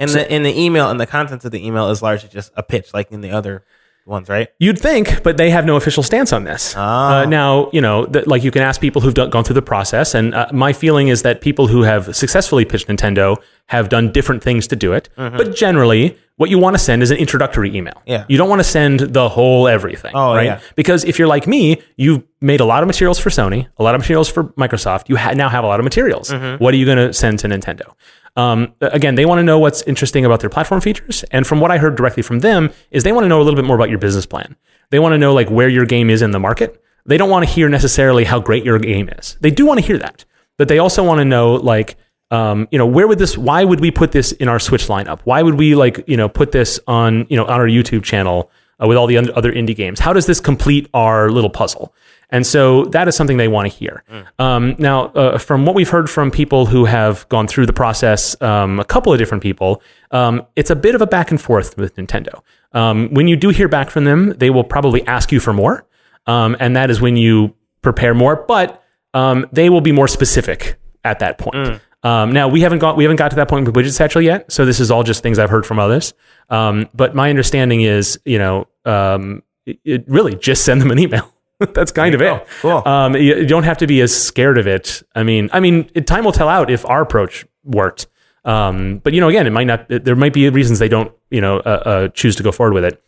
And the in the email and the contents of the email is largely just a pitch, like in the other ones, right? You'd think, but they have no official stance on this. Ah. Uh, now, you know, like you can ask people who've done, gone through the process, and uh, my feeling is that people who have successfully pitched Nintendo have done different things to do it. But generally, what you want to send is an introductory email. Yeah. You don't want to send the whole everything. Oh, right? yeah. Because if you're like me, you've made a lot of materials for Sony, a lot of materials for Microsoft. You ha- now have a lot of materials. Mm-hmm. What are you going to send to Nintendo? Um, again, they want to know what's interesting about their platform features, and from what I heard directly from them, is they want to know a little bit more about your business plan. They want to know like where your game is in the market. They don't want to hear necessarily how great your game is. They do want to hear that, but they also want to know like um, you know, where would this? Why would we put this in our Switch lineup? Why would we like, you know, put this on, you know, on our YouTube channel uh, with all the other indie games? How does this complete our little puzzle? And so that is something they want to hear. Um, now, uh, from what we've heard from people who have gone through the process, um, a couple of different people, um, it's a bit of a back and forth with Nintendo. Um, when you do hear back from them, they will probably ask you for more, um, and that is when you prepare more. But um, they will be more specific at that point. Um, now we haven't got we haven't got to that point with Widget Satchel yet, so this is all just things I've heard from others. Um, but my understanding is, you know, um, it, it really just send them an email. That's kind of you it. Cool. Um, you, you don't have to be as scared of it. I mean, I mean, it, time will tell out if our approach worked. Um, but you know, again, it might not. There might be reasons they don't, you know, uh, uh, choose to go forward with it.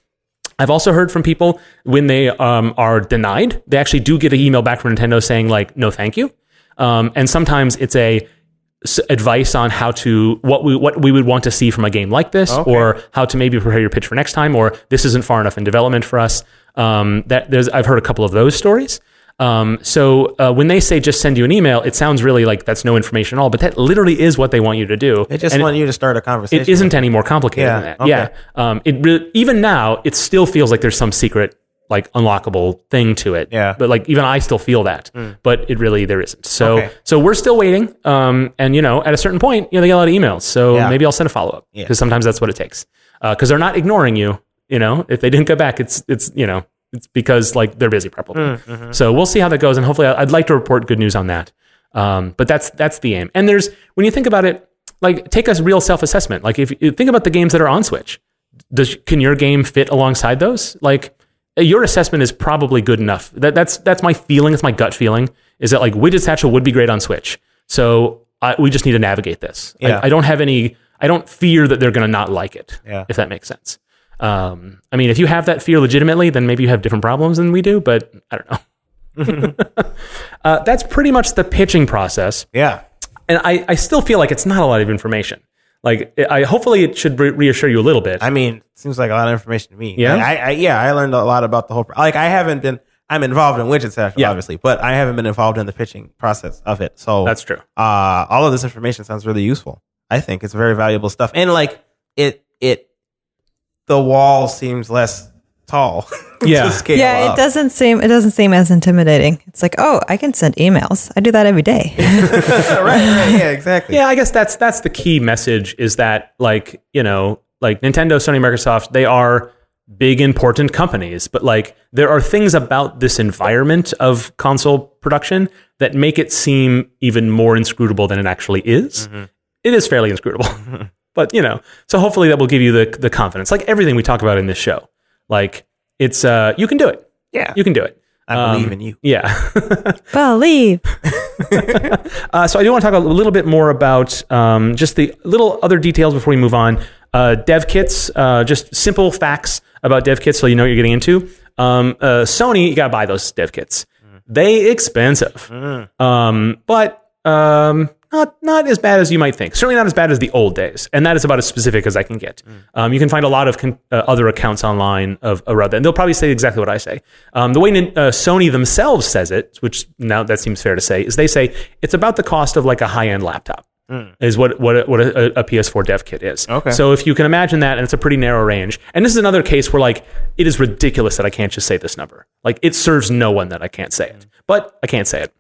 I've also heard from people when they um, are denied, they actually do get an email back from Nintendo saying like, "No, thank you." Um, and sometimes it's a advice on how to what we what we would want to see from a game like this, Okay. or how to maybe prepare your pitch for next time, or this isn't far enough in development for us. Um, that there's I've heard a couple of those stories. Um, so uh, when they say just send you an email, it sounds really like that's no information at all, but that literally is what they want you to do. They just And it- want you to start a conversation. it isn't any more complicated Yeah, than that. okay. Yeah. Um, it re- even now, it still feels like there's some secret, like unlockable thing to it. Yeah. But like even I still feel that, but it really there isn't. So Okay. so we're still waiting. Um, and you know, at a certain point, you know, they get a lot of emails. So Yeah. maybe I'll send a follow up Yeah. because sometimes that's what it takes. Because they're not ignoring you. You know, if they didn't get back, it's it's you know. It's because like they're busy probably. Mm-hmm. So we'll see how that goes, and hopefully, I'd like to report good news on that. Um, but that's that's the aim. And there's when you think about it, like take a real self assessment. Like if you think about the games that are on Switch, does can your game fit alongside those? Like your assessment is probably good enough. That, that's that's my feeling. It's my gut feeling. Is that like Widget Satchel would be great on Switch. So I, we just need to navigate this. Yeah. I, I don't have any. I don't fear that they're going to not like it. Yeah. If that makes sense. Um, I mean, if you have that fear legitimately, then maybe you have different problems than we do. But I don't know. uh, that's pretty much the pitching process Yeah. and I, I still feel like it's not a lot of information. Like, I hopefully it should re- reassure you a little bit. I mean, it seems like a lot of information to me. Yeah? Like, I, I yeah, I learned a lot about the whole. pro- Like I haven't been. I'm involved in widget satchel, Yeah. obviously, but I haven't been involved in the pitching process of it. So That's true. Uh, all of this information sounds really useful. I think it's very valuable stuff, and like it, it, the wall seems less tall. Yeah. to scale Yeah, up. it doesn't seem it doesn't seem as intimidating. It's like, oh, I can send emails. I do that every day. right, right, yeah, exactly. Yeah, I guess that's that's the key message is that like, you know, like Nintendo, Sony, Microsoft, they are big important companies, but like there are things about this environment of console production that make it seem even more inscrutable than it actually is. Mm-hmm. It is fairly inscrutable. but, you know, so hopefully that will give you the the confidence. Like everything we talk about in this show. Like it's uh you can do it. Yeah. You can do it. I believe Um, in you. Yeah. Believe. Uh, so I do want to talk a little bit more about um, just the little other details before we move on. Uh, dev kits, uh, just simple facts about dev kits, so you know what you're getting into. Um, uh, Sony, you gotta buy those dev kits. They expensive, um, but um, not not as bad as you might think. Certainly not as bad as the old days, and that is about as specific as I can get. Um, you can find a lot of con- uh, other accounts online of around that, and they'll probably say exactly what I say. Um, the way uh, Sony themselves says it, which now that seems fair to say, is they say it's about the cost of like a high end laptop. Is what what a, what a, a PS4 dev kit is. Okay. So if you can imagine that, and it's a pretty narrow range, and this is another case where like it is ridiculous that I can't just say this number. Like it serves no one that I can't say it, but I can't say it.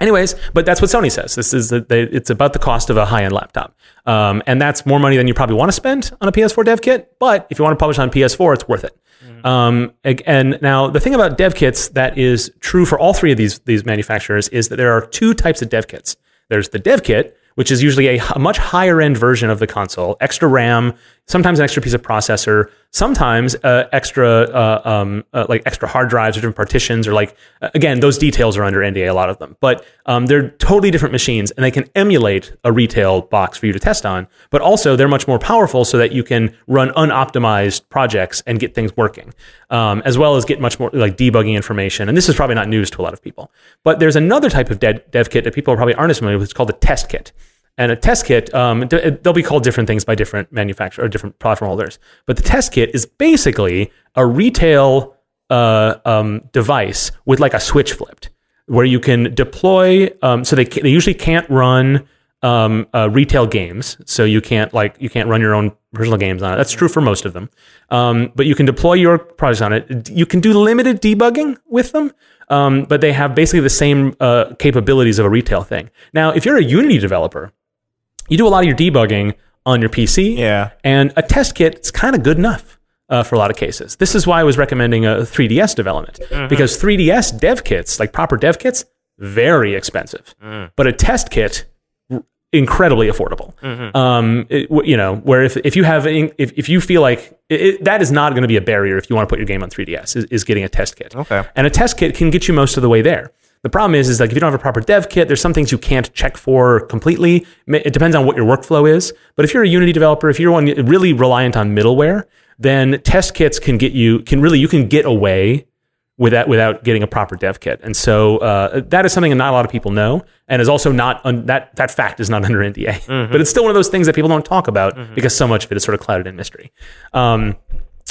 Anyways, but that's what Sony says. This is the, they, it's about the cost of a high end laptop, um, and that's more money than you probably want to spend on a PS4 dev kit. But if you want to publish on PS4, it's worth it. Um, and now the thing about dev kits that is true for all three of these these manufacturers is that there are two types of dev kits. There's the dev kit, which is usually a, much higher end version of the console, extra RAM, sometimes an extra piece of processor, sometimes uh, extra uh, um, uh, like extra hard drives or different partitions, or like uh, again those details are under NDA a lot of them, but um, they're totally different machines and they can emulate a retail box for you to test on, but also they're much more powerful so that you can run unoptimized projects and get things working, um, as well as get much more like debugging information. And this is probably not news to a lot of people, but there's another type of dev, dev kit that people probably aren't as familiar with. It's called the test kit. And a test kit, um, they'll be called different things by different manufacturers or different platform holders. But the test kit is basically a retail uh, um, device with like a switch flipped, where you can deploy. Um, so they they usually can't run um, uh, retail games, so you can't like you can't run your own personal games on it. That's true for most of them. Um, but you can deploy your projects on it. You can do limited debugging with them, um, but they have basically the same uh, capabilities of a retail thing. Now, if you're a Unity developer, you do a lot of your debugging on your PC. Yeah. And a test kit is kind of good enough uh, for a lot of cases. This is why I was recommending a 3DS development because 3DS dev kits, like proper dev kits, very expensive. But a test kit, incredibly affordable. Um, it- you know, where if, if you have, if, if you feel like it- that is not going to be a barrier if you want to put your game on 3DS, is, is getting a test kit. Okay. And a test kit can get you most of the way there. The problem is, is like if you don't have a proper dev kit, there's some things you can't check for completely. It depends on what your workflow is. But if you're a Unity developer, if you're one really reliant on middleware, then test kits can get you can really you can get away with that without getting a proper dev kit. And so uh, that is something that not a lot of people know, and is also not un- that that fact is not under NDA. But it's still one of those things that people don't talk about because so much of it is sort of clouded in mystery. Um,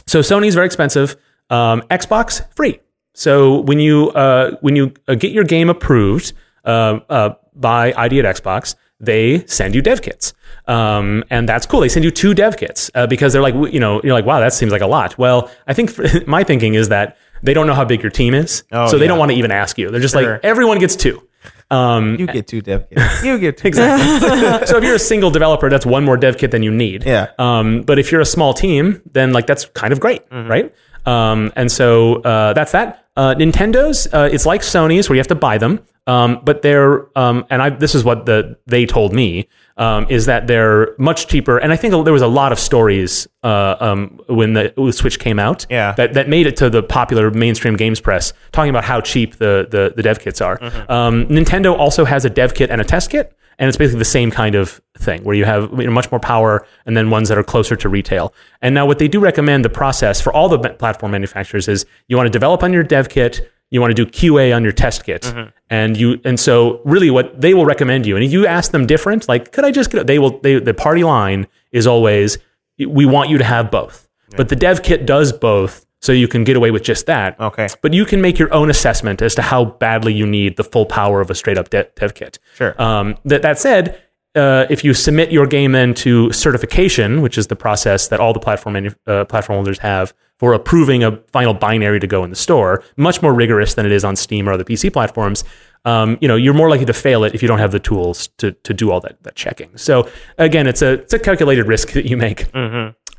so Sony's very expensive. Um, Xbox free. So when you uh, when you uh, get your game approved uh, uh, by ID at Xbox, they send you dev kits, um, and that's cool. They send you two dev kits uh, because they're like, you know, you're like, wow, that seems like a lot. Well, I think my thinking is that they don't know how big your team is, Oh, so they yeah. don't want to even ask you. They're just Sure. like, everyone gets two. Um, You get two dev kits. You get two. exactly. so if you're a single developer, that's one more dev kit than you need. Yeah. Um, but if you're a small team, then like that's kind of great, right? Um, and so uh, that's that. Uh, Nintendo's, uh, it's like Sony's where you have to buy them. Um, but they're, um, and I, this is what the, they told me, um, is that they're much cheaper. And I think there was a lot of stories, uh, um, when the Switch came out Yeah. that, that made it to the popular mainstream games press talking about how cheap the, the, the dev kits are. Um, Nintendo also has a dev kit and a test kit. And it's basically the same kind of thing where you have much more power and then ones that are closer to retail. And now what they do recommend the process for all the platform manufacturers is you want to develop on your dev kit, you want to do QA on your test kit. Mm-hmm. And you and so really what they will recommend you and if you ask them different, like could I just get they will they the party line is always we want you to have both. But the dev kit does both so you can get away with just that. Okay. But you can make your own assessment as to how badly you need the full power of a straight up de- dev kit. Sure. Um, that, that said, uh, if you submit your game then to certification, which is the process that all the platform manu- uh, platform holders have for approving a final binary to go in the store, much more rigorous than it is on Steam or other PC platforms. Um, you know, you're more likely to fail it if you don't have the tools to to do all that that checking. So again, it's a it's a calculated risk that you make.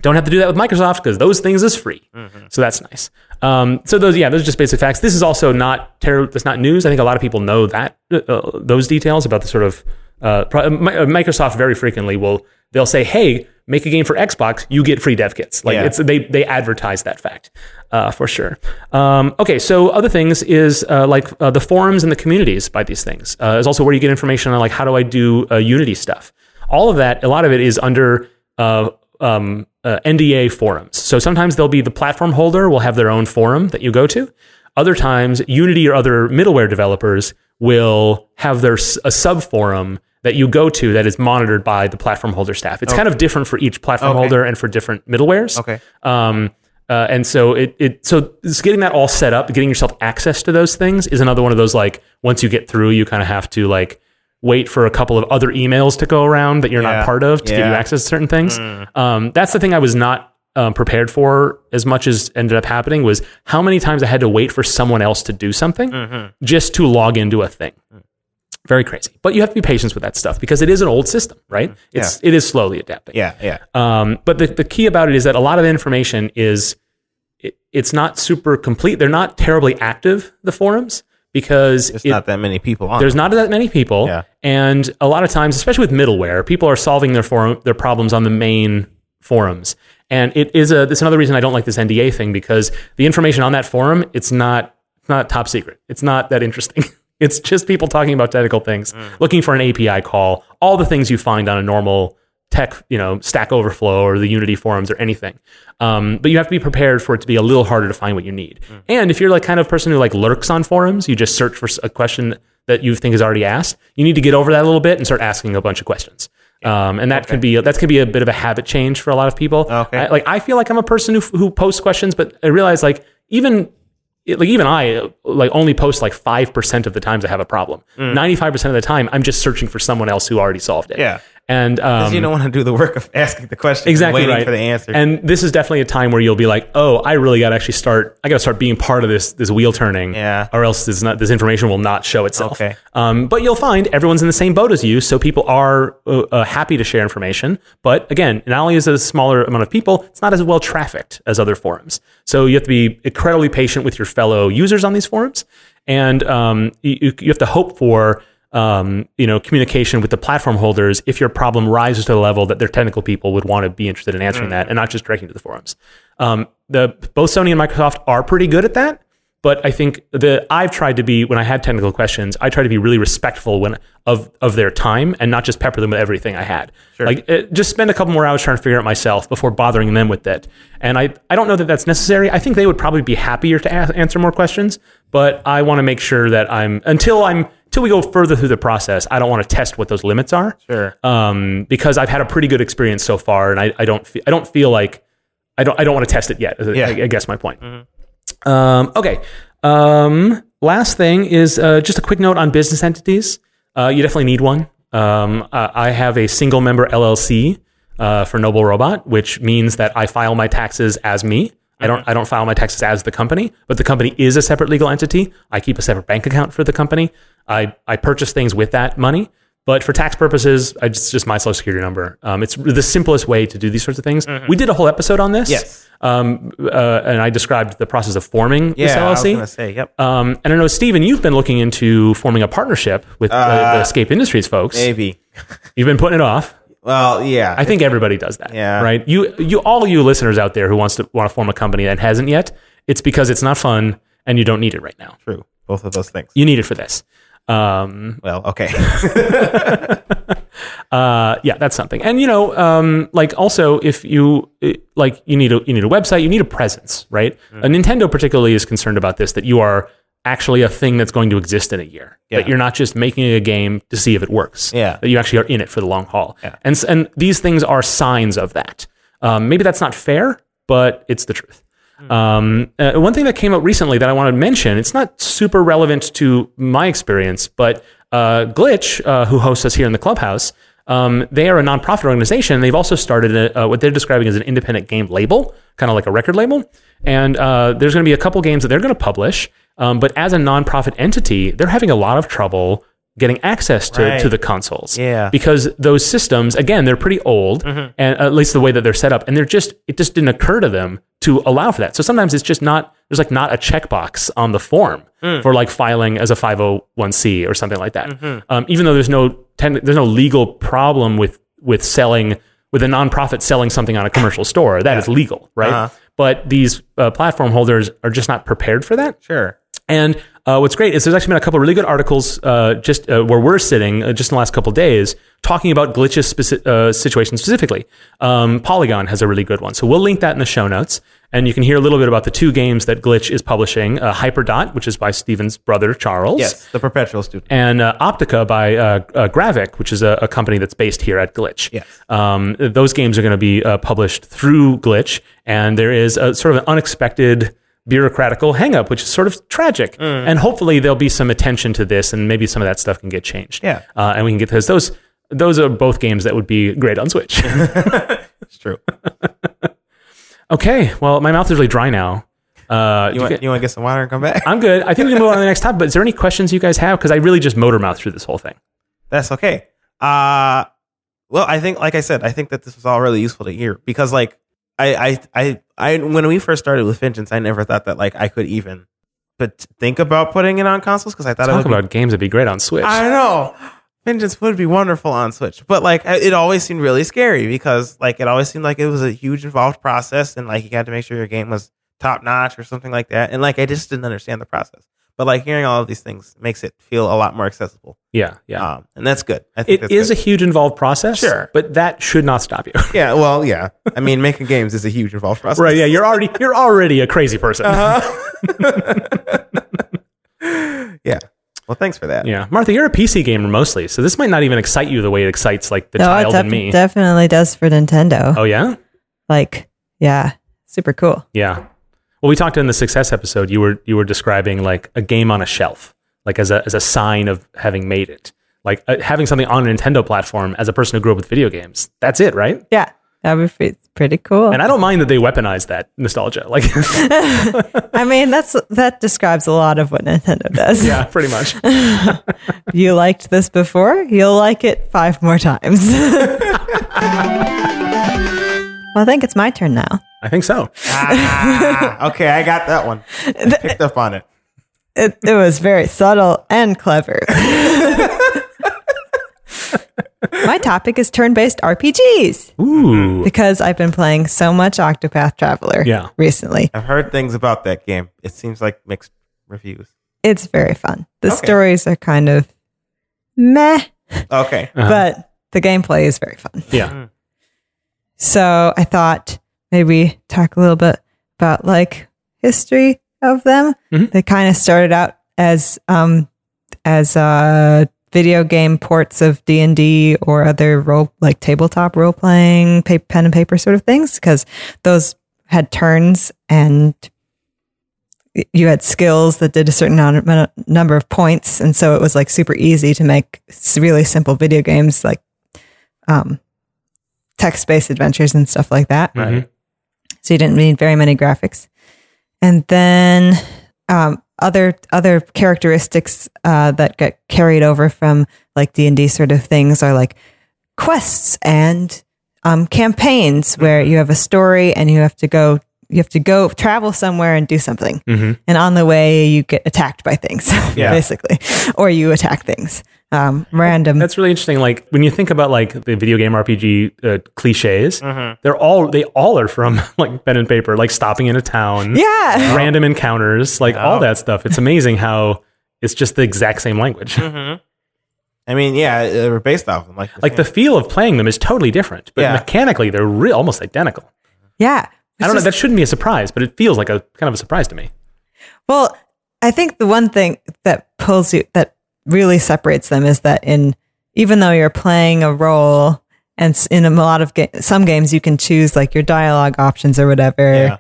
Don't have to do that with Microsoft because those things is free. So that's nice. Um, so those, yeah, those are just basic facts. This is also not terrible. That's not news. I think a lot of people know that uh, those details about the sort of uh, pro- uh, Microsoft very frequently will they'll say, "Hey, make a game for Xbox, you get free dev kits." Like Yeah. it's they they advertise that fact uh, for sure. Um, okay, so other things is uh, like uh, the forums and the communities by these things uh, is also where you get information on like how do I do uh, Unity stuff. All of that, a lot of it is under uh, um, uh, NDA forums. So sometimes they'll be the platform holder will have their own forum that you go to. Other times, Unity or other middleware developers will have their a sub forum that you go to that is monitored by the platform holder staff. It's kind of different for each platform Okay. holder and for different middlewares. Okay. Um, uh, and so it, it so it's getting that all set up, getting yourself access to those things is another one of those like once you get through, you kind of have to like wait for a couple of other emails to go around that you're Yeah. not part of to give you access to certain things. Um, that's the thing I was not um, prepared for as much as ended up happening was how many times I had to wait for someone else to do something just to log into a thing. Very crazy, but you have to be patient with that stuff because it is an old system, right? It's it is slowly adapting. Yeah, yeah. Um, but the, the key about it is that a lot of the information is it, it's not super complete. They're not terribly active the forums because There's it- not that many people on. there's not that many people, Yeah. and a lot of times, especially with middleware, people are solving their forum their problems on the main forums. And it is a that's another reason I don't like this NDA thing because the information on that forum it's not it's not top secret. It's not that interesting. It's just people talking about technical things, mm. looking for an API call, all the things you find on a normal tech, you know, Stack Overflow or the Unity forums or anything. Um, but you have to be prepared for it to be a little harder to find what you need. And if you're like kind of person who like lurks on forums, you just search for a question that you think is already asked. You need to get over that a little bit and start asking a bunch of questions. Um, and that could be that could be a bit of a habit change for a lot of people. Okay. I, like I feel like I'm a person who who posts questions, but I realize like even like even I like only post like five percent of the times I have a problem. Ninety five percent of the time, I'm just searching for someone else who already solved it. Yeah. And um, you don't want to do the work of asking the question. exactly waiting right for the answer. And this is definitely a time where you'll be like, oh, I really got to actually start. I got to start being part of this this wheel turning. Yeah. Or else this not this information will not show itself. Okay. Um, but you'll find everyone's in the same boat as you, so people are uh, uh, happy to share information. But again, not only is it a smaller amount of people, it's not as well trafficked as other forums. So you have to be incredibly patient with your fellow users on these forums, and um, you, you have to hope for um, you know, communication with the platform holders if your problem rises to the level that their technical people would want to be interested in answering that and not just directing to the forums. Um, the both Sony and Microsoft are pretty good at that, but I think the I've tried to be when I had technical questions, I try to be really respectful when of of their time and not just pepper them with everything I had. Like uh, just spend a couple more hours trying to figure it out myself before bothering them with it. And I I don't know that that's necessary. I think they would probably be happier to a- answer more questions, but I want to make sure that I'm until I'm until we go further through the process, I don't want to test what those limits are. Sure. Um, because I've had a pretty good experience so far, and I, I don't fe- I don't feel like I don't I don't want to test it yet. I- Yeah. I, I guess my point. Um, okay. Um, last thing is uh, just a quick note on business entities. Uh, you definitely need one. Um, I have a single member LLC uh, for Noble Robot, which means that I file my taxes as me. I don't. I don't file my taxes as the company, but the company is a separate legal entity. I keep a separate bank account for the company. I I purchase things with that money, but for tax purposes, I just just my social security number. Um, it's the simplest way to do these sorts of things. We did a whole episode on this. Yes. Um, uh, and I described the process of forming this yeah, I was LLC. say, yep. Um, and I know, Stephen, you've been looking into forming a partnership with uh, the Escape Industries folks. Maybe. You've been putting it off. Well, yeah. I think everybody does that. Yeah. Right. You, you, all you listeners out there who wants to want to form a company that hasn't yet, it's because it's not fun and you don't need it right now. true. Both of those things. You need it for this. Um, Well, okay. uh, yeah, that's something. And you know, um, like also if you like, you need a you need a website, you need a presence, right? Mm. Uh, Nintendo particularly is concerned about this that you are actually a thing that's going to exist in a year. Yeah. That you're not just making a game to see if it works. Yeah. That you actually are in it for the long haul. Yeah. And and these things are signs of that. Um, maybe that's not fair, but it's the truth. Um, uh, one thing that came up recently that I want to mention, it's not super relevant to my experience, but uh, Glitch, uh, who hosts us here in the clubhouse, Um, they are a nonprofit organization. They've also started a, uh, what they're describing as an independent game label, kind of like a record label. And uh, there's going to be a couple games that they're going to publish. Um, but as a nonprofit entity, they're having a lot of trouble getting access to, Right. to the consoles. Yeah. Because those systems, again, they're pretty old, Mm-hmm. and at least the way that they're set up, and they're just it just didn't occur to them to allow for that. So sometimes it's just not there's like not a checkbox on the form Mm. for like filing as a 501c or something like that. Mm-hmm. Um, even though there's no ten, there's no legal problem with with selling with a nonprofit selling something on a commercial store that is legal, right? Uh-huh. But these uh, platform holders are just not prepared for that. Sure. And uh, what's great is there's actually been a couple of really good articles uh, just uh, where we're sitting uh, just in the last couple of days talking about Glitch's speci- uh, situations specifically. Um, Polygon has a really good one. So we'll link that in the show notes. And you can hear a little bit about the two games that Glitch is publishing uh, Hyperdot, which is by Steven's brother, Charles. Yes, the perpetual student. And uh, Optica by uh, uh, Gravik, which is a, a company that's based here at Glitch. Yes. Um, those games are going to be uh, published through Glitch, and there is a sort of an unexpected bureaucratical hangup, which is sort of tragic. Mm. And hopefully there'll be some attention to this, and maybe some of that stuff can get changed. Yeah. uh, and we can get because those those are both games that would be great on Switch. It's true. okay, well, my mouth is really dry now. Uh, You you want get- you want to get some water and come back? I'm good. I think we can move on to the next topic. But is there any questions you guys have? Because I really just motor mouth through this whole thing. That's okay. Uh well, I think like I said, I think that this was all really useful to hear because like I I I, I when we first started with Vengeance, I never thought that like I could even but think about putting it on consoles because I thought it Talk would be about games that'd be great on Switch. I know. Vengeance would be wonderful on Switch, but like it always seemed really scary because like it always seemed like it was a huge involved process and like you had to make sure your game was top notch or something like that. And like I just didn't understand the process. But like hearing all of these things makes it feel a lot more accessible. yeah, yeah. Um, and that's good. I think It that's is good. a huge involved process. Sure. But that should not stop you. yeah. Well, yeah. I mean, making games is a huge involved process. right, yeah. You're already you're already a crazy person. Uh-huh. yeah. Well, thanks for that. Yeah. Martha, you're a PC gamer mostly, so this might not even excite you the way it excites like the No, it child def- in me. definitely does for Nintendo. oh yeah? Like, yeah, super cool. Yeah. Well, we talked in the success episode. You were you were describing like a game on a shelf, like as a as a sign of having made it. Like uh, having something on a Nintendo platform as a person who grew up with video games. That's it, right? Yeah, that would be pretty cool. And I don't mind that they weaponize that nostalgia. Like, I mean, that's that describes a lot of what Nintendo does. yeah, pretty much. You liked this before, you'll like it five more times. well, I think it's my turn now. I think so. Ah, okay, I got that one. I picked up on it. It, it was very subtle and clever. my topic is turn based RPGs Ooh. because I've been playing so much Octopath Traveler Yeah. recently. I've heard things about that game. It seems like mixed reviews. It's very fun. The Okay. stories are kind of meh, Okay. Uh-huh. but the gameplay is very fun. Yeah. So I thought maybe talk a little bit about like history of them. Mhm. They kind of started out as um as uh video game ports of D and D or other role like tabletop role playing, pa- pen and paper sort of things because those had turns and you had skills that did a certain amount- number of points, and so it was like super easy to make really simple video games like um, text-based adventures and stuff like that. Mhm. So you didn't need very many graphics, and then um, other other characteristics uh, that get carried over from like D and D sort of things are like quests and um, campaigns where you have a story and you have to go you have to go travel somewhere and do something Mhm. and on the way you get attacked by things Yeah. basically or you attack things um, random That's really interesting. Like when you think about like the video game RPG uh, cliches, they're all they all are from like pen and paper, like stopping in a town, yeah random encounters, like all that stuff. It's amazing how it's just the exact same language. Mm-hmm. I mean, yeah, they were based off of them. Like, Like the feel of playing them is totally different, but Yeah. mechanically they're re- almost identical. yeah I don't know. That shouldn't be a surprise, but it feels like a kind of a surprise to me. Well, I think the one thing that pulls you that really separates them is that in even though you're playing a role and in a lot of ga- some games you can choose like your dialogue options or whatever, yeah.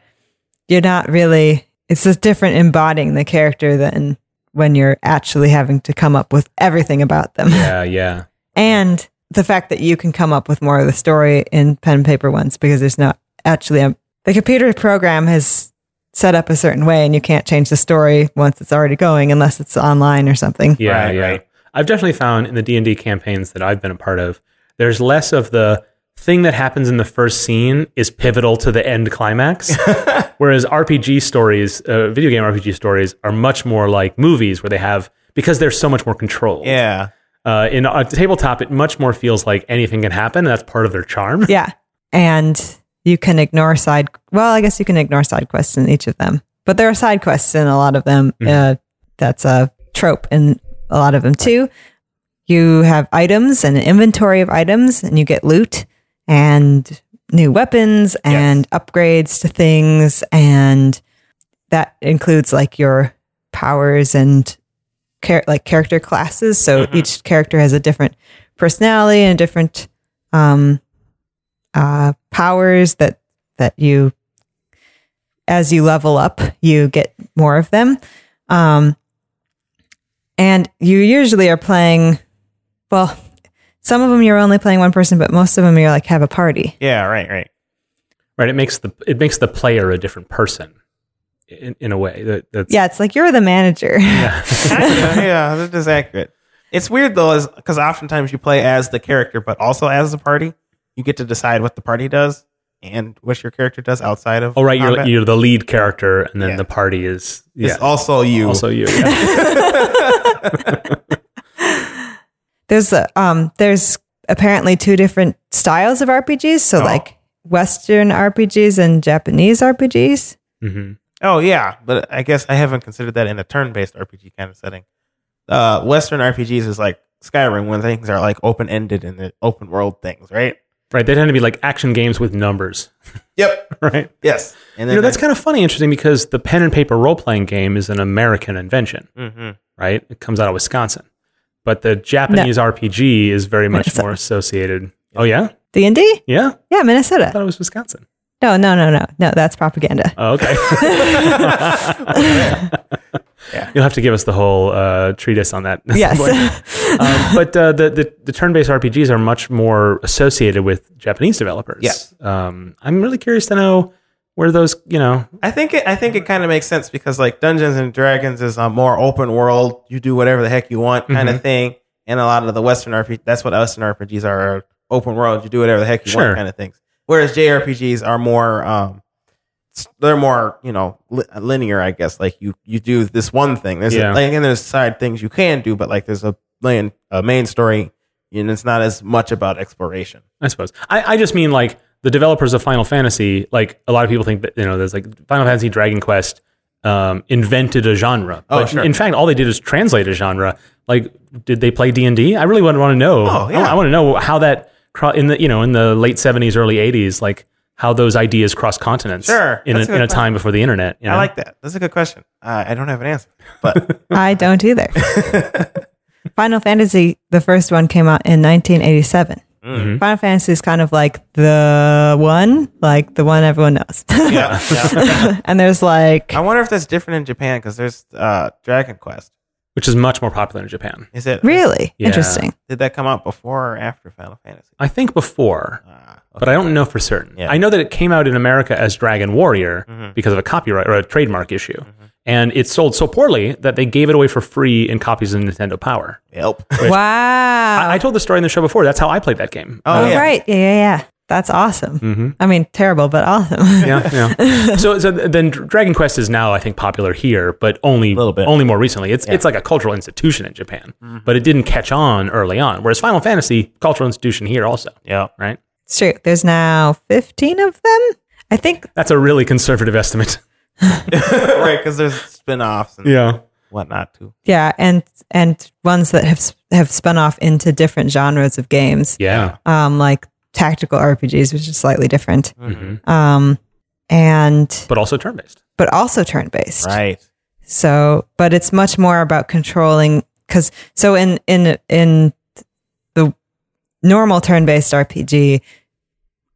you're not really it's just different embodying the character than when you're actually having to come up with everything about them. Yeah, yeah. And the fact that you can come up with more of the story in pen and paper ones because there's not actually a the computer program has set up a certain way and you can't change the story once it's already going unless it's online or something. Yeah, Right, yeah. right. I've definitely found in the D and D campaigns that I've been a part of, there's less of the thing that happens in the first scene is pivotal to the end climax, whereas RPG stories, uh, video game RPG stories, are much more like movies where they have because there's so much more control. Yeah. Uh, in a tabletop, it much more feels like anything can happen, and that's part of their charm. Yeah. And you can ignore side well, I guess you can ignore side quests in each of them. But there are side quests in a lot of them. Uh, that's a trope in a lot of them too. You have items and an inventory of items and you get loot and new weapons and upgrades to things and that includes like your powers and char- like character classes. So each character has a different personality and a different um, uh, powers that that you as you level up you get more of them um, and you usually are playing well some of them you're only playing one person but most of them you're like have a party Yeah. Right. Right. Right? It makes the it makes the player a different person in, in a way that that's yeah it's like you're the manager yeah, yeah, that is accurate. It's weird though, is because oftentimes you play as the character, but also as the party. You get to decide what the party does and what your character does outside of. Oh right, you're you're the lead character, and then Yeah. the party is yeah, It's also you. also you. Yeah. there's a, um there's apparently two different styles of RPGs so Oh. like western RPGs and Japanese RPGs hmm oh yeah, but I guess I haven't considered that in a turn-based RPG kind of setting. Uh, Western RPGs is like Skyrim when things are like open-ended and the open world things, right? Right, they tend to be like action games with numbers. Yep. Right. Yes. And You know, that's kind of funny, interesting because the pen and paper role playing game is an American invention, hmm right? It comes out of Wisconsin. But the Japanese RPG is very much Minnesota. more associated. Oh, yeah? D&D Yeah? yeah Minnesota. I Minnesota thought it was Wisconsin. No no no no no that's propaganda Oh, okay. You'll have to give us the whole uh, treatise on that. yes um, but uh, the, the, the turn based RPGs are much more associated with Japanese developers. Yes. Um, I'm really curious to know where those, you know, I think it, I think it kind of makes sense because like Dungeons and Dragons is a more open world. You do whatever the heck you want kind Mm-hmm. of thing. And a lot of the Western RPG, that's what Western RPGs are, are open world. You do whatever the heck you Sure. want kind of things. Whereas JRPGs are more, um, they're more, you know, li- linear, I guess. Like you, you do this one thing. There's Yeah. a, like, and there's side things you can do, but like there's a main, a main story and it's not as much about exploration. I suppose. I, I just mean like the developers of Final Fantasy, like a lot of people think that, you know, there's like Final Fantasy Dragon Quest um, invented a genre. Oh, But sure. in fact, all they did is translate a genre. Like, did they play D&D? I really want to know. Oh, yeah. I, want to know how that, in the, you know, in the late 70s, early 80s, like how those ideas cross continents Sure. in a, a in good a time before the internet. You know? I like that. That's a good question. Uh, I don't have an answer, but I don't either Final Fantasy the first one came out in 1987 Mm-hmm. Final Fantasy is kind of like the one like the one everyone knows yeah, yeah. and there's like I wonder if that's different in Japan because there's uh, Dragon Quest. Which is much more popular in Japan. Is it really Yeah. interesting Did that come out before or after Final Fantasy? I think before. Ah, but I don't know for certain. Yeah. I know that it came out in America as Dragon Warrior Mhm. because of a copyright or a trademark issue. And it sold so poorly that they gave it away for free in copies of Nintendo Power. Yep. wow I, I told the story in the show before. That's how I played that game. Oh, oh yeah. right yeah yeah yeah that's awesome Mm-hmm. I mean terrible but awesome Yeah, yeah. so, so then Dragon Quest is now, I think, popular here, but only a Little bit. only more recently. It's it's like a cultural institution in Japan, but it didn't catch on early on. Whereas Final Fantasy, cultural institution here also, Yeah, right? It's true. There's now 15 of them. I think That's a really conservative estimate. right, because there's spin-offs and Yeah. whatnot too. yeah, and and ones that have have spun off into different genres of games. Yeah. Um like tactical RPGs, which is slightly different. hmm Um and But also turn based. but also turn-based. Right. So, but it's much more about controlling cuz so in in in the normal turn-based RPG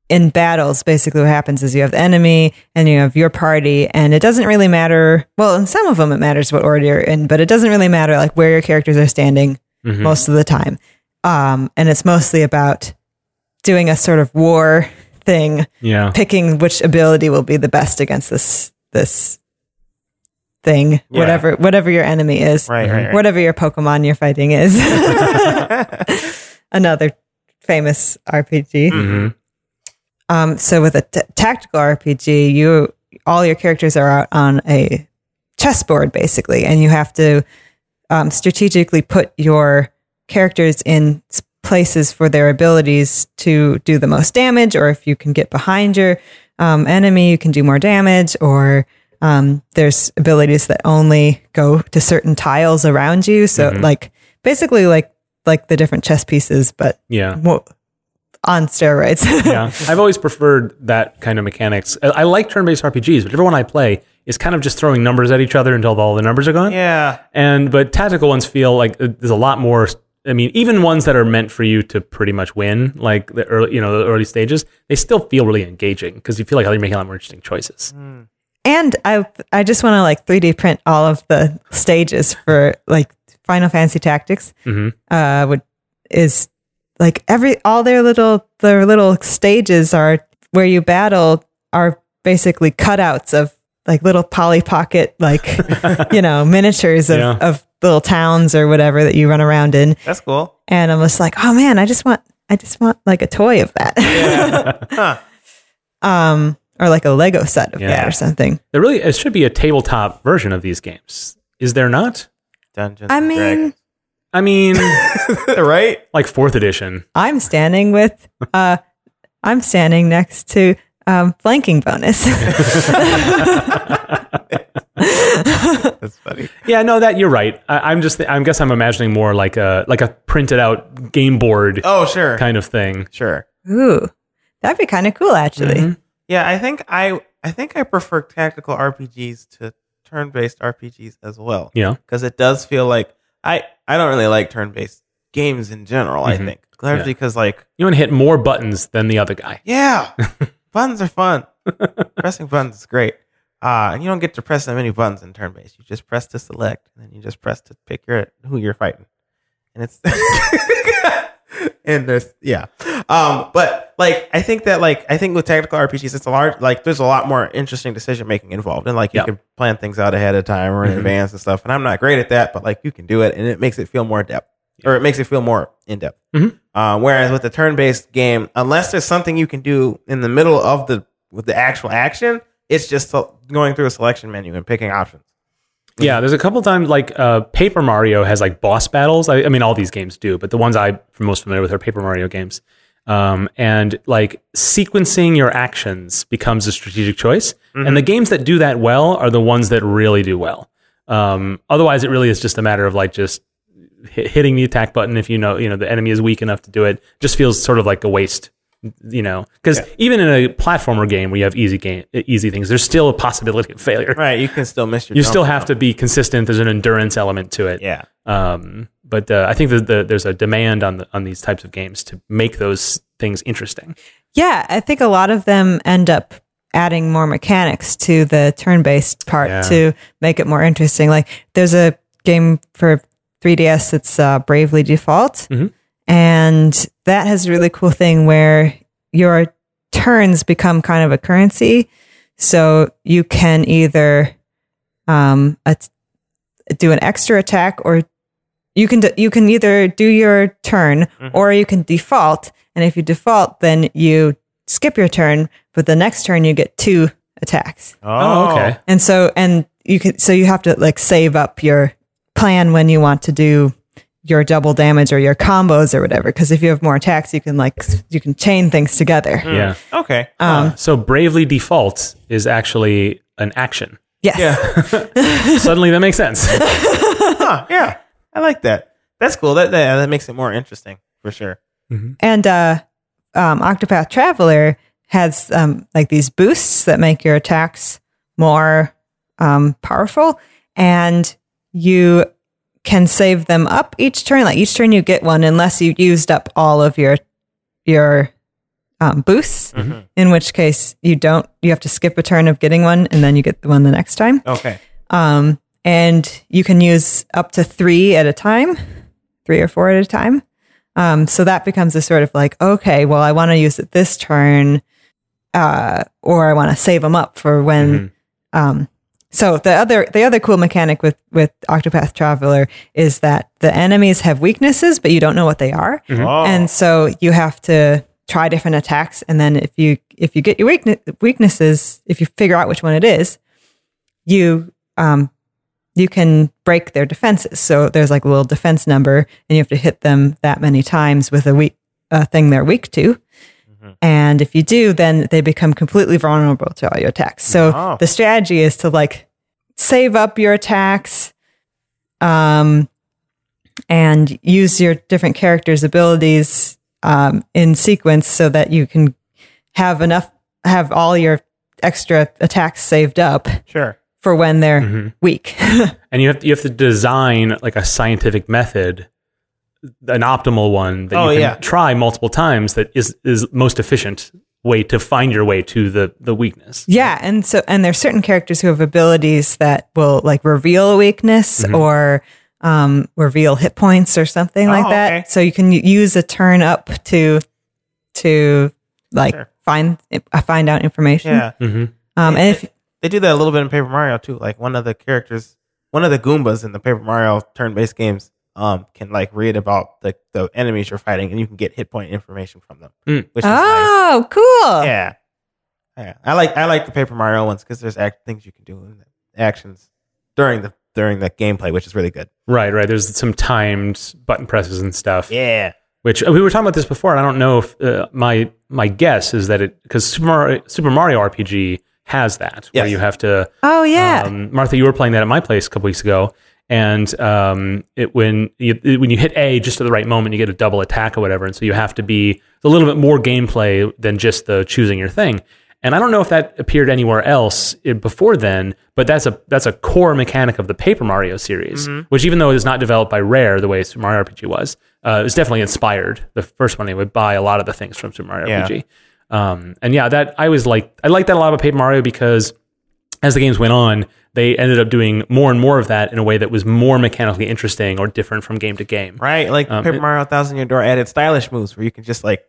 in battles basically what happens is you have the enemy and you have your party and it doesn't really matter well in some of them it matters what order you're in but it doesn't really matter like where your characters are standing Mhm. most of the time um, and it's mostly about doing a sort of war thing, Yeah. picking which ability will be the best against this this thing, Yeah. whatever whatever your enemy is, Right, right, right. whatever your Pokemon you're fighting is. Another famous RPG. hmm Um, so with a t- tactical RPG, you all your characters are out on a chessboard basically, and you have to um, strategically put your characters in s- places for their abilities to do the most damage, or if you can get behind your um, enemy, you can do more damage, or um, there's abilities that only go to certain tiles around you. So like basically like like the different chess pieces, but Yeah. mo- on steroids. yeah, I've always preferred that kind of mechanics. I, I like turn-based RPGs, but everyone I play is kind of just throwing numbers at each other until all the numbers are gone. yeah. And but tactical ones feel like uh, there's a lot more. I mean, even ones that are meant for you to pretty much win, like the early, you know, the early stages, they still feel really engaging because you feel like you're making a lot more interesting choices. And I I just want to like 3D print all of the stages for like Final Fantasy Tactics. Mhm. Uh, would is like every all their little their little stages are where you battle are basically cutouts of like little Polly Pocket like you know miniatures of, Yeah. of little towns or whatever that you run around in. That's cool. And I'm just like, oh man, I just want I just want like a toy of that. Huh. um, or like a Lego set of Yeah. that or something. There really it should be a tabletop version of these games. Is there not? Dungeons. I mean, Dragons. I mean, right? like fourth edition. I'm standing with, uh, I'm standing next to um, flanking bonus. That's funny. Yeah, no, that you're right. I, I'm just, I guess I'm imagining more like a like a printed out game board Oh, sure. kind of thing. Sure. Ooh, that'd be kind of cool, actually. Mhm. Yeah, I think I I think I prefer tactical RPGs to turn-based RPGs as well. Yeah. Because it does feel like I I don't really like turn-based games in general, I Mhm. think. Largely Yeah. because like You want to hit more buttons than the other guy. yeah, buttons are fun. Pressing buttons is great. Uh, and you don't get to press that many buttons in turn-based. You just press to select, and then you just press to pick your who you're fighting, and it's and there's yeah. Um, but like I think that like I think with tactical RPGs, it's a large like there's a lot more interesting decision making involved, and like you Yeah. can plan things out ahead of time or in Mhm. advance and stuff. And I'm not great at that, but like you can do it, and it makes it feel more depth, or it makes it feel more in depth. Mhm. Uh, whereas with the turn-based game, unless there's something you can do in the middle of the with the actual action, it's just going through a selection menu and picking options. Yeah, there's a couple times like uh, Paper Mario has like boss battles. I, I mean, all these games do, but the ones I'm most familiar with are Paper Mario games. Um, and like sequencing your actions becomes a strategic choice. And the games that do that well are the ones that really do well. Um, otherwise, it really is just a matter of like just hitting the attack button if you know you know the enemy is weak enough to do it. Just feels sort of like a waste. You know, because even in a platformer game where you have easy game, easy things, there's still a possibility of failure Right, you can still miss your. you jump still or have to be consistent. There's an endurance element to it. Yeah. Um, but uh, I think that the, there's a demand on the, on these types of games to make those things interesting. Yeah, I think a lot of them end up adding more mechanics to the turn-based part Yeah. to make it more interesting. Like there's a game for 3DS that's uh, Bravely Default, Mhm. And that has a really cool thing where your turns become kind of a currency. So you can either um, at- do an extra attack or you can d- you can either do your turn or you can default and if you default then you skip your turn but the next turn you get two attacks Oh, okay. and so and you can so you have to like save up your plan when you want to do your double damage or your combos or whatever because if you have more attacks you can like you can chain things together Yeah. Okay. um So bravely default is actually an action. yes yeah. Suddenly that makes sense. huh, yeah. I like that. That's cool. That, that that makes it more interesting for sure. And uh, um, Octopath Traveler has um, like these boosts that make your attacks more um, powerful, and you can save them up each turn. Like each turn, you get one, unless you used up all of your your um, boosts. In which case, you don't. You have to skip a turn of getting one, and then you get the one the next time. Okay. Um, and you can use up to three at a time, three or four at a time. Um, so that becomes a sort of like, okay, well, I want to use it this turn, uh, or I want to save them up for when. Mhm. Um, so the other the other cool mechanic with with Octopath Traveler is that the enemies have weaknesses, but you don't know what they are, Oh. and so you have to try different attacks, and then if you if you get your weakne- weaknesses, if you figure out which one it is, you um you can break their defenses. So there's like a little defense number, and you have to hit them that many times with a weak a thing they're weak to. Mhm. And if you do, then they become completely vulnerable to all your attacks. So Oh. the strategy is to like save up your attacks, um, and use your different characters' abilities um, in sequence so that you can have enough, have all your extra attacks saved up sure. for when they're Mhm. weak. and you have to, you have to design like a scientific method, an optimal one that Oh, you can yeah. try multiple times that is is most efficient way to find your way to the the weakness. Yeah, and so and there's certain characters who have abilities that will like reveal a weakness Mhm. or um, reveal hit points or something like Oh, that. okay. So you can use a turn up to to like Sure. find uh, find out information. Yeah. hmm Um, and if They do that a little bit in Paper Mario too. Like one of the characters, one of the Goombas in the Paper Mario turn-based games, um, can like read about the, the enemies you're fighting, and you can get hit point information from them, Mm. which is nice. oh, cool. Yeah, yeah. I like I like the Paper Mario ones because there's act- things you can do in the actions during the during the gameplay, which is really good. Right, right. There's some timed button presses and stuff. Yeah, Which uh, we were talking about this before. And I don't know if uh, my my guess is that it because Super Mario, Super Mario RPG has that where you have to Oh yeah. Um, Martha, you were playing that at my place a couple weeks ago, and um, it when you when you hit A just at the right moment, you get a double attack or whatever, and so you have to be a little bit more gameplay than just the choosing your thing. And I don't know if that appeared anywhere else eh, before then, but that's a that's a core mechanic of the Paper Mario series, which even though it is not developed by Rare the way Super Mario RPG was, uh, it was definitely inspired. The first one they would buy a lot of the things from Super Mario Yeah. RPG. Um, and yeah, that I was like I like that a lot about Paper Mario because as the games went on, they ended up doing more and more of that in a way that was more mechanically interesting or different from game to game. right. Like Um, Paper Mario Thousand Year Door added stylish moves where you can just like.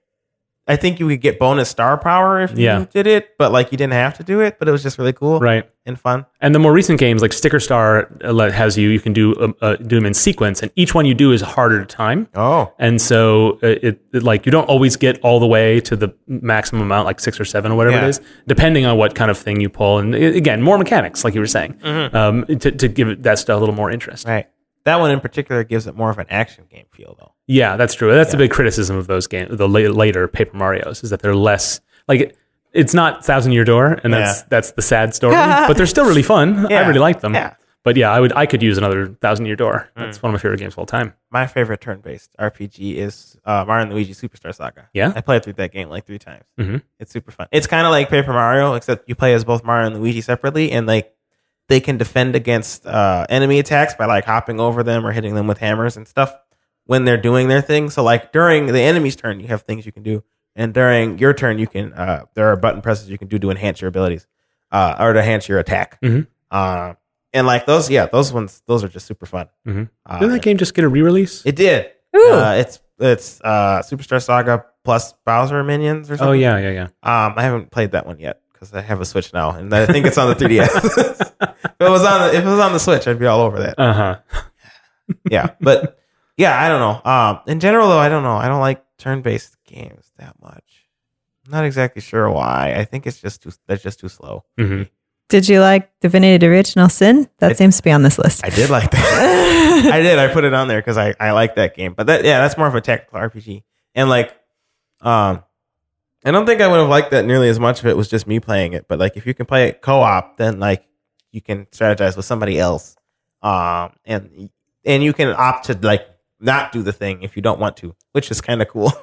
I think you could get bonus star power if Yeah. you did it, but like you didn't have to do it. But it was just really cool, Right. and fun. And the more recent games like Sticker Star uh, has you you can do um, uh, do them in sequence, and each one you do is harder to time. Oh, And so uh, it, it like you don't always get all the way to the maximum amount, like six or seven or whatever Yeah. it is, depending on what kind of thing you pull. And uh, again, more mechanics, like you were saying, um, to, to give it that stuff a little more interest. right. That one in particular gives it more of an action game feel, though. Yeah, that's true. That's a big criticism of those games, the later Paper Mario's, is that they're less like it's not Thousand Year Door, and that's Yeah. that's the sad story. but they're still really fun. I really like them. Yeah. But yeah, I would I could use another Thousand Year Door. That's one of my favorite games of all time. My favorite turn-based RPG is uh, Mario and Luigi Superstar Saga. Yeah? I played through that game like three times. Mhm. It's super fun. It's kind of like Paper Mario, except you play as both Mario and Luigi separately, and like they can defend against uh, enemy attacks by like hopping over them or hitting them with hammers and stuff when they're doing their thing. So like during the enemy's turn, you have things you can do, and during your turn, you can uh, there are button presses you can do to enhance your abilities uh, or to enhance your attack. Mhm. Uh, and like those, yeah, those ones, those are just super fun. Mhm. Uh, Didn't that game just get a re-release? it did. Ooh. Uh, it's it's uh, Superstar Saga plus Bowser minions or something. oh yeah, yeah, yeah. Um, I haven't played that one yet because I have a Switch now, and I think it's on the 3DS. if it was on the, if it was on the Switch, I'd be all over that. Uh huh. Yeah, but yeah, I don't know. Um, in general, though, I don't know. I don't like turn-based games that much. I'm not exactly sure why. I think it's just too. That's just too slow. hmm Did you like Divinity Original Sin? That I- seems to be on this list. I did like that. I did. I put it on there because I, I like that game. But that yeah, that's more of a tactical RPG. And like, um, I don't think I would have liked that nearly as much if it was just me playing it. But like, if you can play it co-op, then like you can strategize with somebody else. Um, and and you can opt to like not do the thing if you don't want to, which is kind of cool.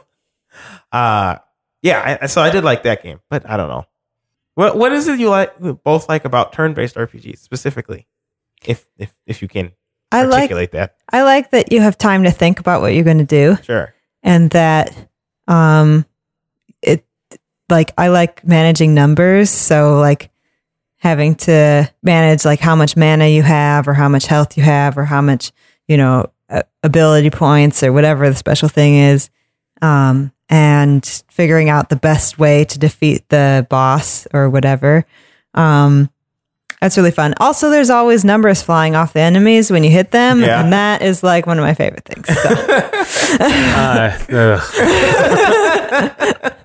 Uh, yeah. I, so I did like that game, but I don't know. What what is it you like both like about turn-based RPGs specifically? If if if you can I like articulate that. I like that you have time to think about what you're going to do. Sure. and that um like I like managing numbers so like having to manage like how much mana you have or how much health you have or how much you know ability points or whatever the special thing is um, and figuring out the best way to defeat the boss or whatever. Um, that's really fun. Also, there's always numbers flying off the enemies when you hit them, Yeah. and that is like one of my favorite things. So. Uh.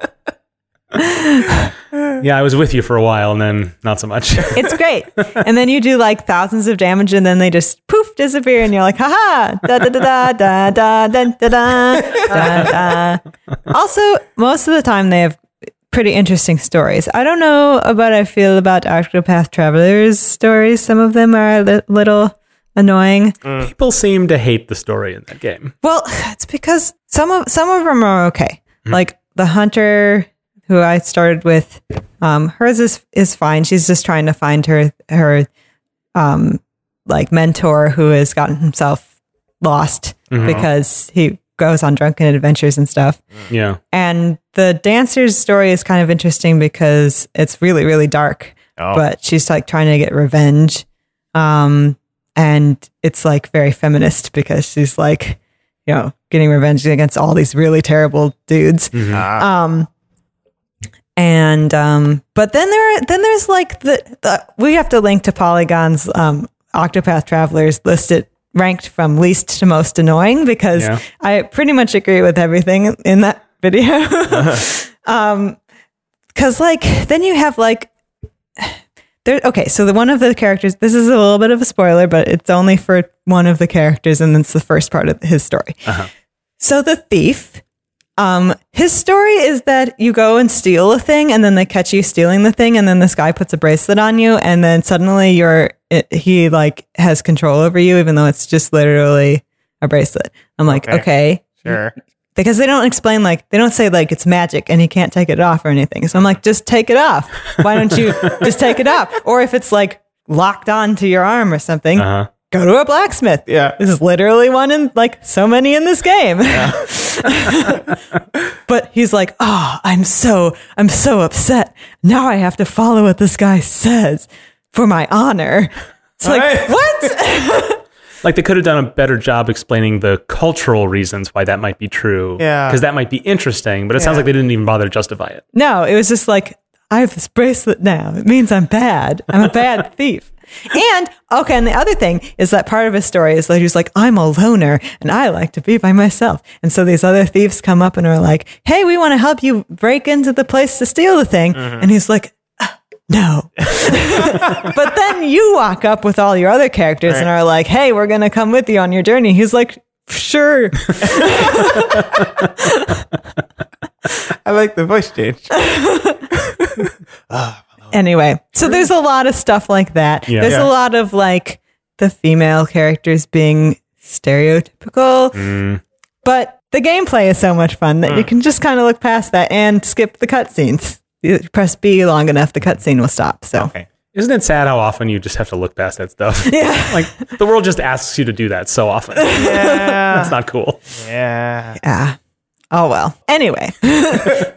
yeah, I was with you for a while, and then not so much. it's great. And then you do like thousands of damage, and then they just poof disappear, and you're like, haha, da da da da da da da da da da. da. Also, most of the time they have pretty interesting stories. I don't know about I feel about Octopath Travelers stories. Some of them are a li- little annoying. Mm. People seem to hate the story in that game. Well, it's because some of some of them are okay. Hmm. Like the hunter who I started with, um, hers is is fine. She's just trying to find her her um like mentor who has gotten himself lost because he goes on drunken adventures and stuff. Yeah. And the dancer's story is kind of interesting because it's really, really dark. Oh. But she's like trying to get revenge. Um, and it's like very feminist because she's like, you know, getting revenge against all these really terrible dudes. Ah, Um, and um, but then there, then there's like the, the we have to link to Polygon's um, Octopath Travelers listed ranked from least to most annoying because Yeah. I pretty much agree with everything in that video. um, because like then you have like there. Okay, so the one of the characters. This is a little bit of a spoiler, but it's only for one of the characters, and it's the first part of his story. So the thief, um, his story is that you go and steal a thing, and then they catch you stealing the thing, and then this guy puts a bracelet on you, and then suddenly you're it, he like has control over you, even though it's just literally a bracelet. I'm like, Okay. okay, sure. because they don't explain like they don't say like it's magic and he can't take it off or anything. So I'm like, just take it off. Why don't you just take it off? Or if it's like locked onto your arm or something, Uh-huh. Go to a blacksmith. Yeah. This is literally one in like so many in this game. but he's like, oh, I'm so I'm so upset. Now I have to follow what this guy says for my honor. It's like Right. what? Like they could have done a better job explaining the cultural reasons why that might be true. Yeah. Because that might be interesting, but it sounds like they didn't even bother to justify it. No, it was just like, I have this bracelet now. It means I'm bad. I'm a bad thief. And okay, and the other thing is that part of his story is that he's like, I'm a loner and I like to be by myself. And so these other thieves come up and are like, Hey, we want to help you break into the place to steal the thing. And he's like, "Ah, no. but then you walk up with all your other characters and are like, Hey, we're going to come with you on your journey. He's like, Sure. I like the voice change. anyway, so there's a lot of stuff like that. Yeah. There's Yeah. a lot of like the female characters being stereotypical, Mm. but the gameplay is so much fun that you can just kind of look past that and skip the cutscenes. You press B long enough, the cutscene will stop. So Okay. Isn't it sad how often you just have to look past that stuff? yeah, like the world just asks you to do that so often. Yeah. That's not cool. yeah. yeah. Oh well. Anyway,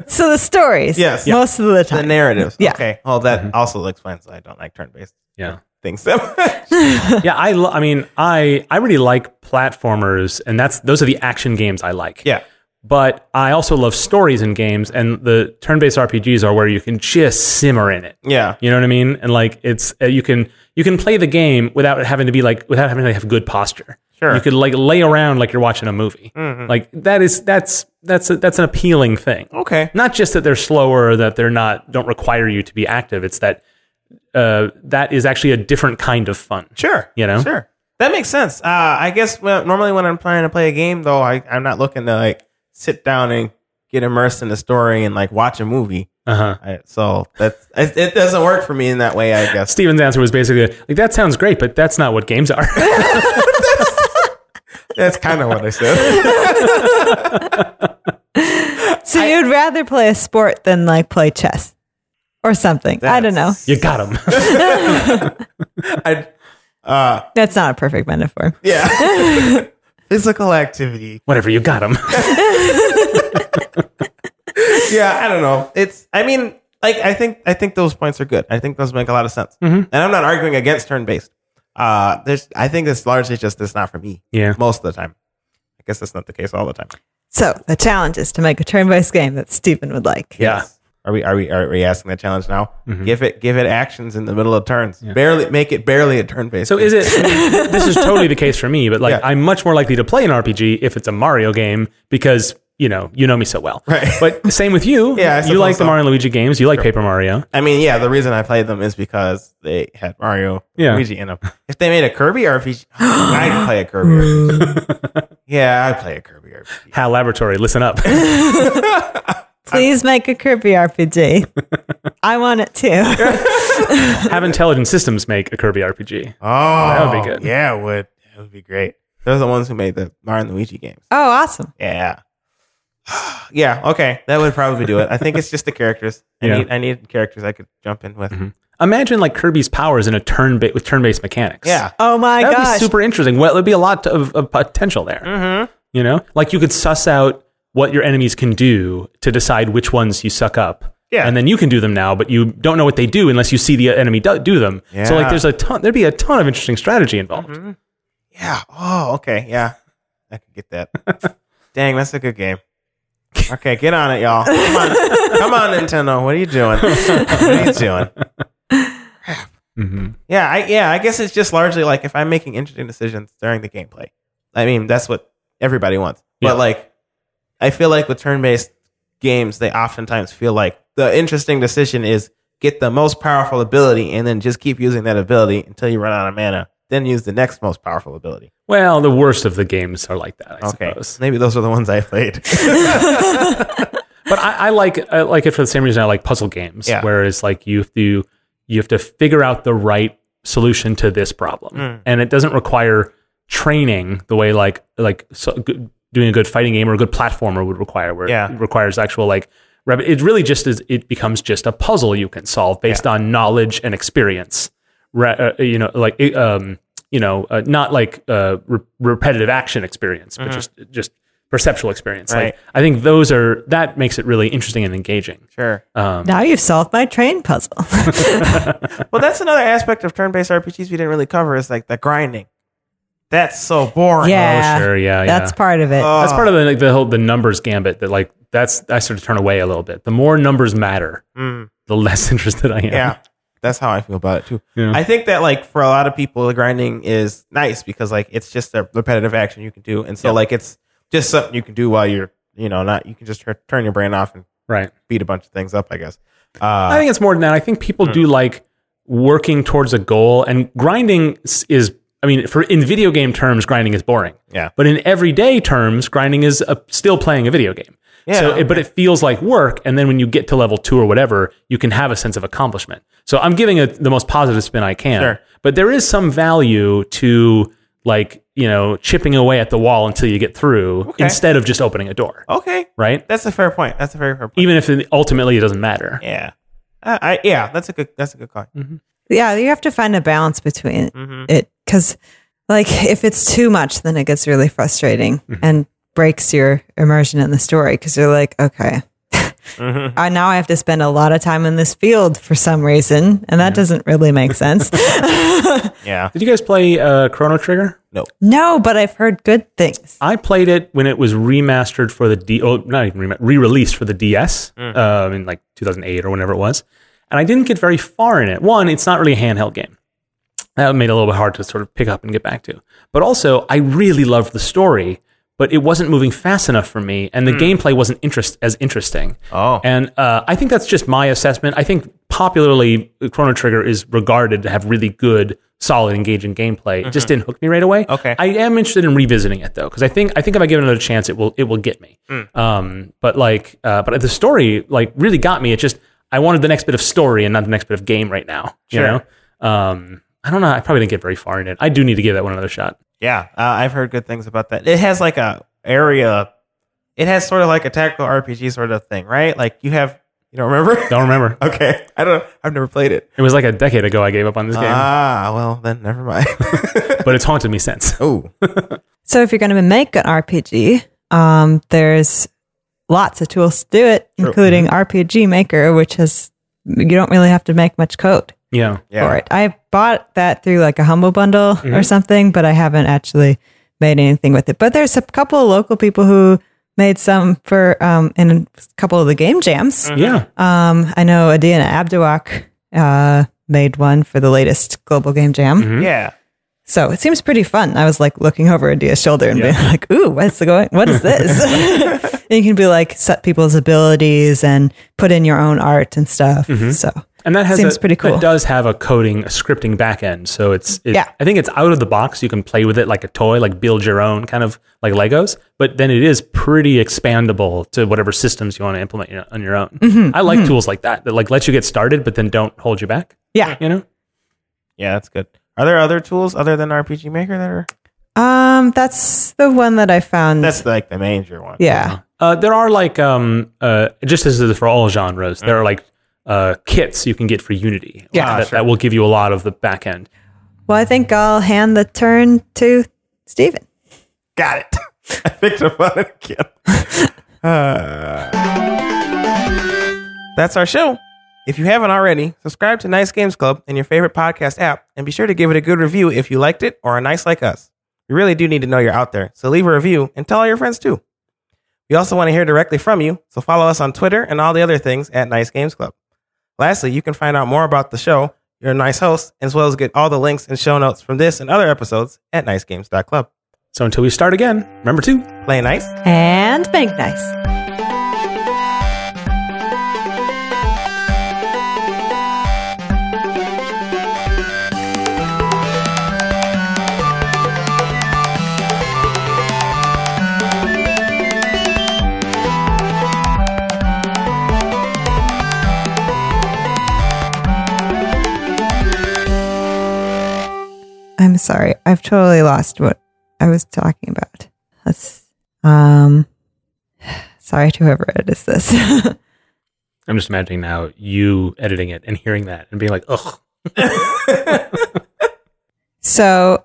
so the stories, Yes. Yeah. most of the time. The time. narratives. Yeah. Okay. Well, that also explains why I don't like turn-based Yeah. things so. Yeah, I lo- I mean, I I really like platformers and that's those are the action games I like. yeah. But I also love stories in games and the turn-based RPGs are where you can just simmer in it. Yeah. You know what I mean? And like it's uh, you can you can play the game without having to be like without having to have good posture. Sure. You could like lay around like you're watching a movie. Like that is that's that's a, that's an appealing thing. Okay. Not just that they're slower, that they're not don't require you to be active. It's that uh, that is actually a different kind of fun. Sure. You know? Sure. That makes sense. Uh, I guess well, normally when I'm trying to play a game, though, I, I'm not looking to like sit down and get immersed in the story and like watch a movie. Uh huh. I, so that's it, it doesn't work for me in that way. I guess. Stephen's answer was basically like that sounds great, but that's not what games are. That's kind of what I said. So you'd rather play a sport than like play chess or something. I don't know. you got him. I, uh, That's not a perfect metaphor. yeah. Physical activity. Whatever, you got him. yeah, I don't know. It's. I mean, like I think I think those points are good. I think those make a lot of sense, Mm-hmm. and I'm not arguing against turn based. Uh, there's. I think it's largely just it's not for me. Yeah. most of the time. I guess that's not the case all the time. So the challenge is to make a turn-based game that Stephen would like. Yeah. Are we are we are we asking that challenge now? Mm-hmm. Give it give it actions in the middle of turns. Barely make it barely a turn based. So is it? this is totally the case for me, but like Yeah. I'm much more likely to play an RPG if it's a Mario game because you know you know me so well. Right. But same with you. Yeah, I you suppose like the so. Mario and Luigi games. You like Paper Mario. I mean, yeah, the reason I played them is because they had Mario Yeah. Luigi in them. If they made a Kirby RPG, I'd play a Kirby RPG. yeah, I'd play a Kirby RPG. HAL Laboratory, listen up. Please make a Kirby RPG. I want it too. Have Intelligent Systems make a Kirby RPG. Oh, that would be good. Yeah, it would. It would be great. Those are the ones who made the Mario and Luigi games. Oh, awesome. Yeah. yeah, okay. That would probably do it. I think it's just the characters. I Yeah. need I need characters I could jump in with. Imagine like Kirby's powers in a turn ba- with turn-based mechanics. Yeah. Oh my That would gosh. be super interesting. Well, there'd be a lot of, of potential there. Mm-hmm. You know, like you could suss out what your enemies can do to decide which ones you suck up. Yeah. And then you can do them now, but you don't know what they do unless you see the enemy do, do them. So like there's a ton there'd be a ton of interesting strategy involved. Mm-hmm. Yeah. Oh, okay. Yeah. I could get that. Dang, that's a good game. Okay, get on it, y'all. Come on. Come on, Nintendo. What are you doing? What are you doing? hmm Yeah, I yeah, I guess it's just largely like if I'm making interesting decisions during the gameplay. I mean, that's what everybody wants. Yeah. But like I feel like with turn-based games, they oftentimes feel like the interesting decision is get the most powerful ability and then just keep using that ability until you run out of mana. Then use the next most powerful ability. Well, the worst of the games are like that, I Okay. suppose. Maybe those are the ones I played. But I, I like I like it for the same reason I like puzzle games. Yeah. Whereas like you have to you have to figure out the right solution to this problem, Mm. and it doesn't require training the way like like so, good, doing a good fighting game or a good platformer would require, where Yeah. it requires actual like. It really just is. It becomes just a puzzle you can solve based on knowledge and experience. Re- uh, you know, like um, you know, uh, not like uh, re- repetitive action experience, but just just perceptual experience. Mm-hmm. Right. Like I think those are that makes it really interesting and engaging. sure. Um, now you've solved my train puzzle. Well, that's another aspect of turn-based RPGs we didn't really cover is like the grinding. That's so boring. yeah. oh, sure, yeah, That's yeah. part of it. That's part of the like the whole the numbers gambit that like that's I sort of turn away a little bit. The more numbers matter, Mm, the less interested I am. yeah. That's how I feel about it too. Yeah. I think that like for a lot of people, the grinding is nice because like it's just a repetitive action you can do, and so Yeah. like it's just something you can do while you're you know not you can just tur- turn your brain off and right. beat a bunch of things up. I guess. Uh, I think it's more than that. I think people do like working towards a goal, and grinding is. I mean, for in video game terms, grinding is boring. Yeah. But in everyday terms, grinding is a, still playing a video game. Yeah, So, it, but it feels like work, and then when you get to level two or whatever, you can have a sense of accomplishment. So I'm giving it the most positive spin I can. Sure. But there is some value to like you know chipping away at the wall until you get through, Okay. instead of just opening a door. okay, Right. that's a fair point. That's a very fair point. Even if it, ultimately it doesn't matter. Yeah. Uh, I yeah, that's a good that's a good call. yeah, you have to find a balance between Mhm. it because, like, if it's too much, then it gets really frustrating Mm-hmm. and breaks your immersion in the story because you're like, okay, Mhm. I now I have to spend a lot of time in this field for some reason, and that doesn't really make sense. Yeah. Did you guys play uh, Chrono Trigger? no, No, but I've heard good things. I played it when it was remastered for the D. Oh, not even remastered, re-released for the DS um, in like 2008 or whenever it was, and I didn't get very far in it. One, it's not really a handheld game. That made it a little bit hard to sort of pick up and get back to. But also, I really loved the story, but it wasn't moving fast enough for me, and the gameplay wasn't interest as interesting. Oh. And uh, I think that's just my assessment. I think popularly, Chrono Trigger is regarded to have really good, solid, engaging gameplay. It just didn't hook me right away. Okay. I am interested in revisiting it though, because I think I think if I give it another chance, it will it will get me. Um, but like, uh, but the story like really got me. It just I wanted the next bit of story and not the next bit of game right now. You Sure. know. Um, I don't know. I probably didn't get very far in it. I do need to give that one another shot. Yeah, uh, I've heard good things about that. It has like a area. It has sort of like a tactical RPG sort of thing, right? Like you have, you don't remember? Don't remember. okay, I don't. I've never played it. It was like a decade ago I gave up on this game, Ah, well then, never mind. but it's haunted me since. oh, So if you're going to make an RPG, um, there's lots of tools to do it, True. including RPG Maker, which has you don't really have to make much code Yeah. yeah. for it. I bought that through like a humble bundle Mm-hmm. or something, but I haven't actually made anything with it. But there's a couple of local people who made some for um, in a couple of the game jams. Yeah. Um, I know Adina Abduak uh, made one for the latest Global Game Jam. Mm-hmm. Yeah. So it seems pretty fun. I was like looking over Adia's shoulder and being like, "Ooh, what's the going? What is this?" and you can be like set people's abilities and put in your own art and stuff. So And that has Seems a, pretty cool. That does have a coding, a scripting backend. So it's, it, Yeah. I think it's out of the box. You can play with it like a toy, like build your own kind of like Legos. But then it is pretty expandable to whatever systems you want to implement on your own. Mm-hmm, I like tools like that that like let you get started, but then don't hold you back. yeah, You know? Yeah, that's good. Are there other tools other than RPG Maker that are? um, that's the one that I found. That's like the major one. yeah, Uh, there are like um uh just as it is for all genres, there are like uh kits you can get for Unity. Yeah. that, that will give you a lot of the back end. Well, I think I'll hand the turn to Stephen. Got it. I picked up on it again. Uh, that's our show. If you haven't already, subscribe to Nice Games Club in your favorite podcast app and be sure to give it a good review if you liked it or are nice like us. We really do need to know you're out there, so leave a review and tell all your friends too. We also want to hear directly from you, so follow us on Twitter and all the other things at Nice Games Club. Lastly, you can find out more about the show, your nice host, as well as get all the links and show notes from this and other episodes at nicegames.club. So until we start again, remember to Play nice. And bank nice. I'm sorry. I've totally lost what I was talking about. Let's um sorry to whoever edits this. I'm just imagining now you editing it and hearing that and being like, ugh. so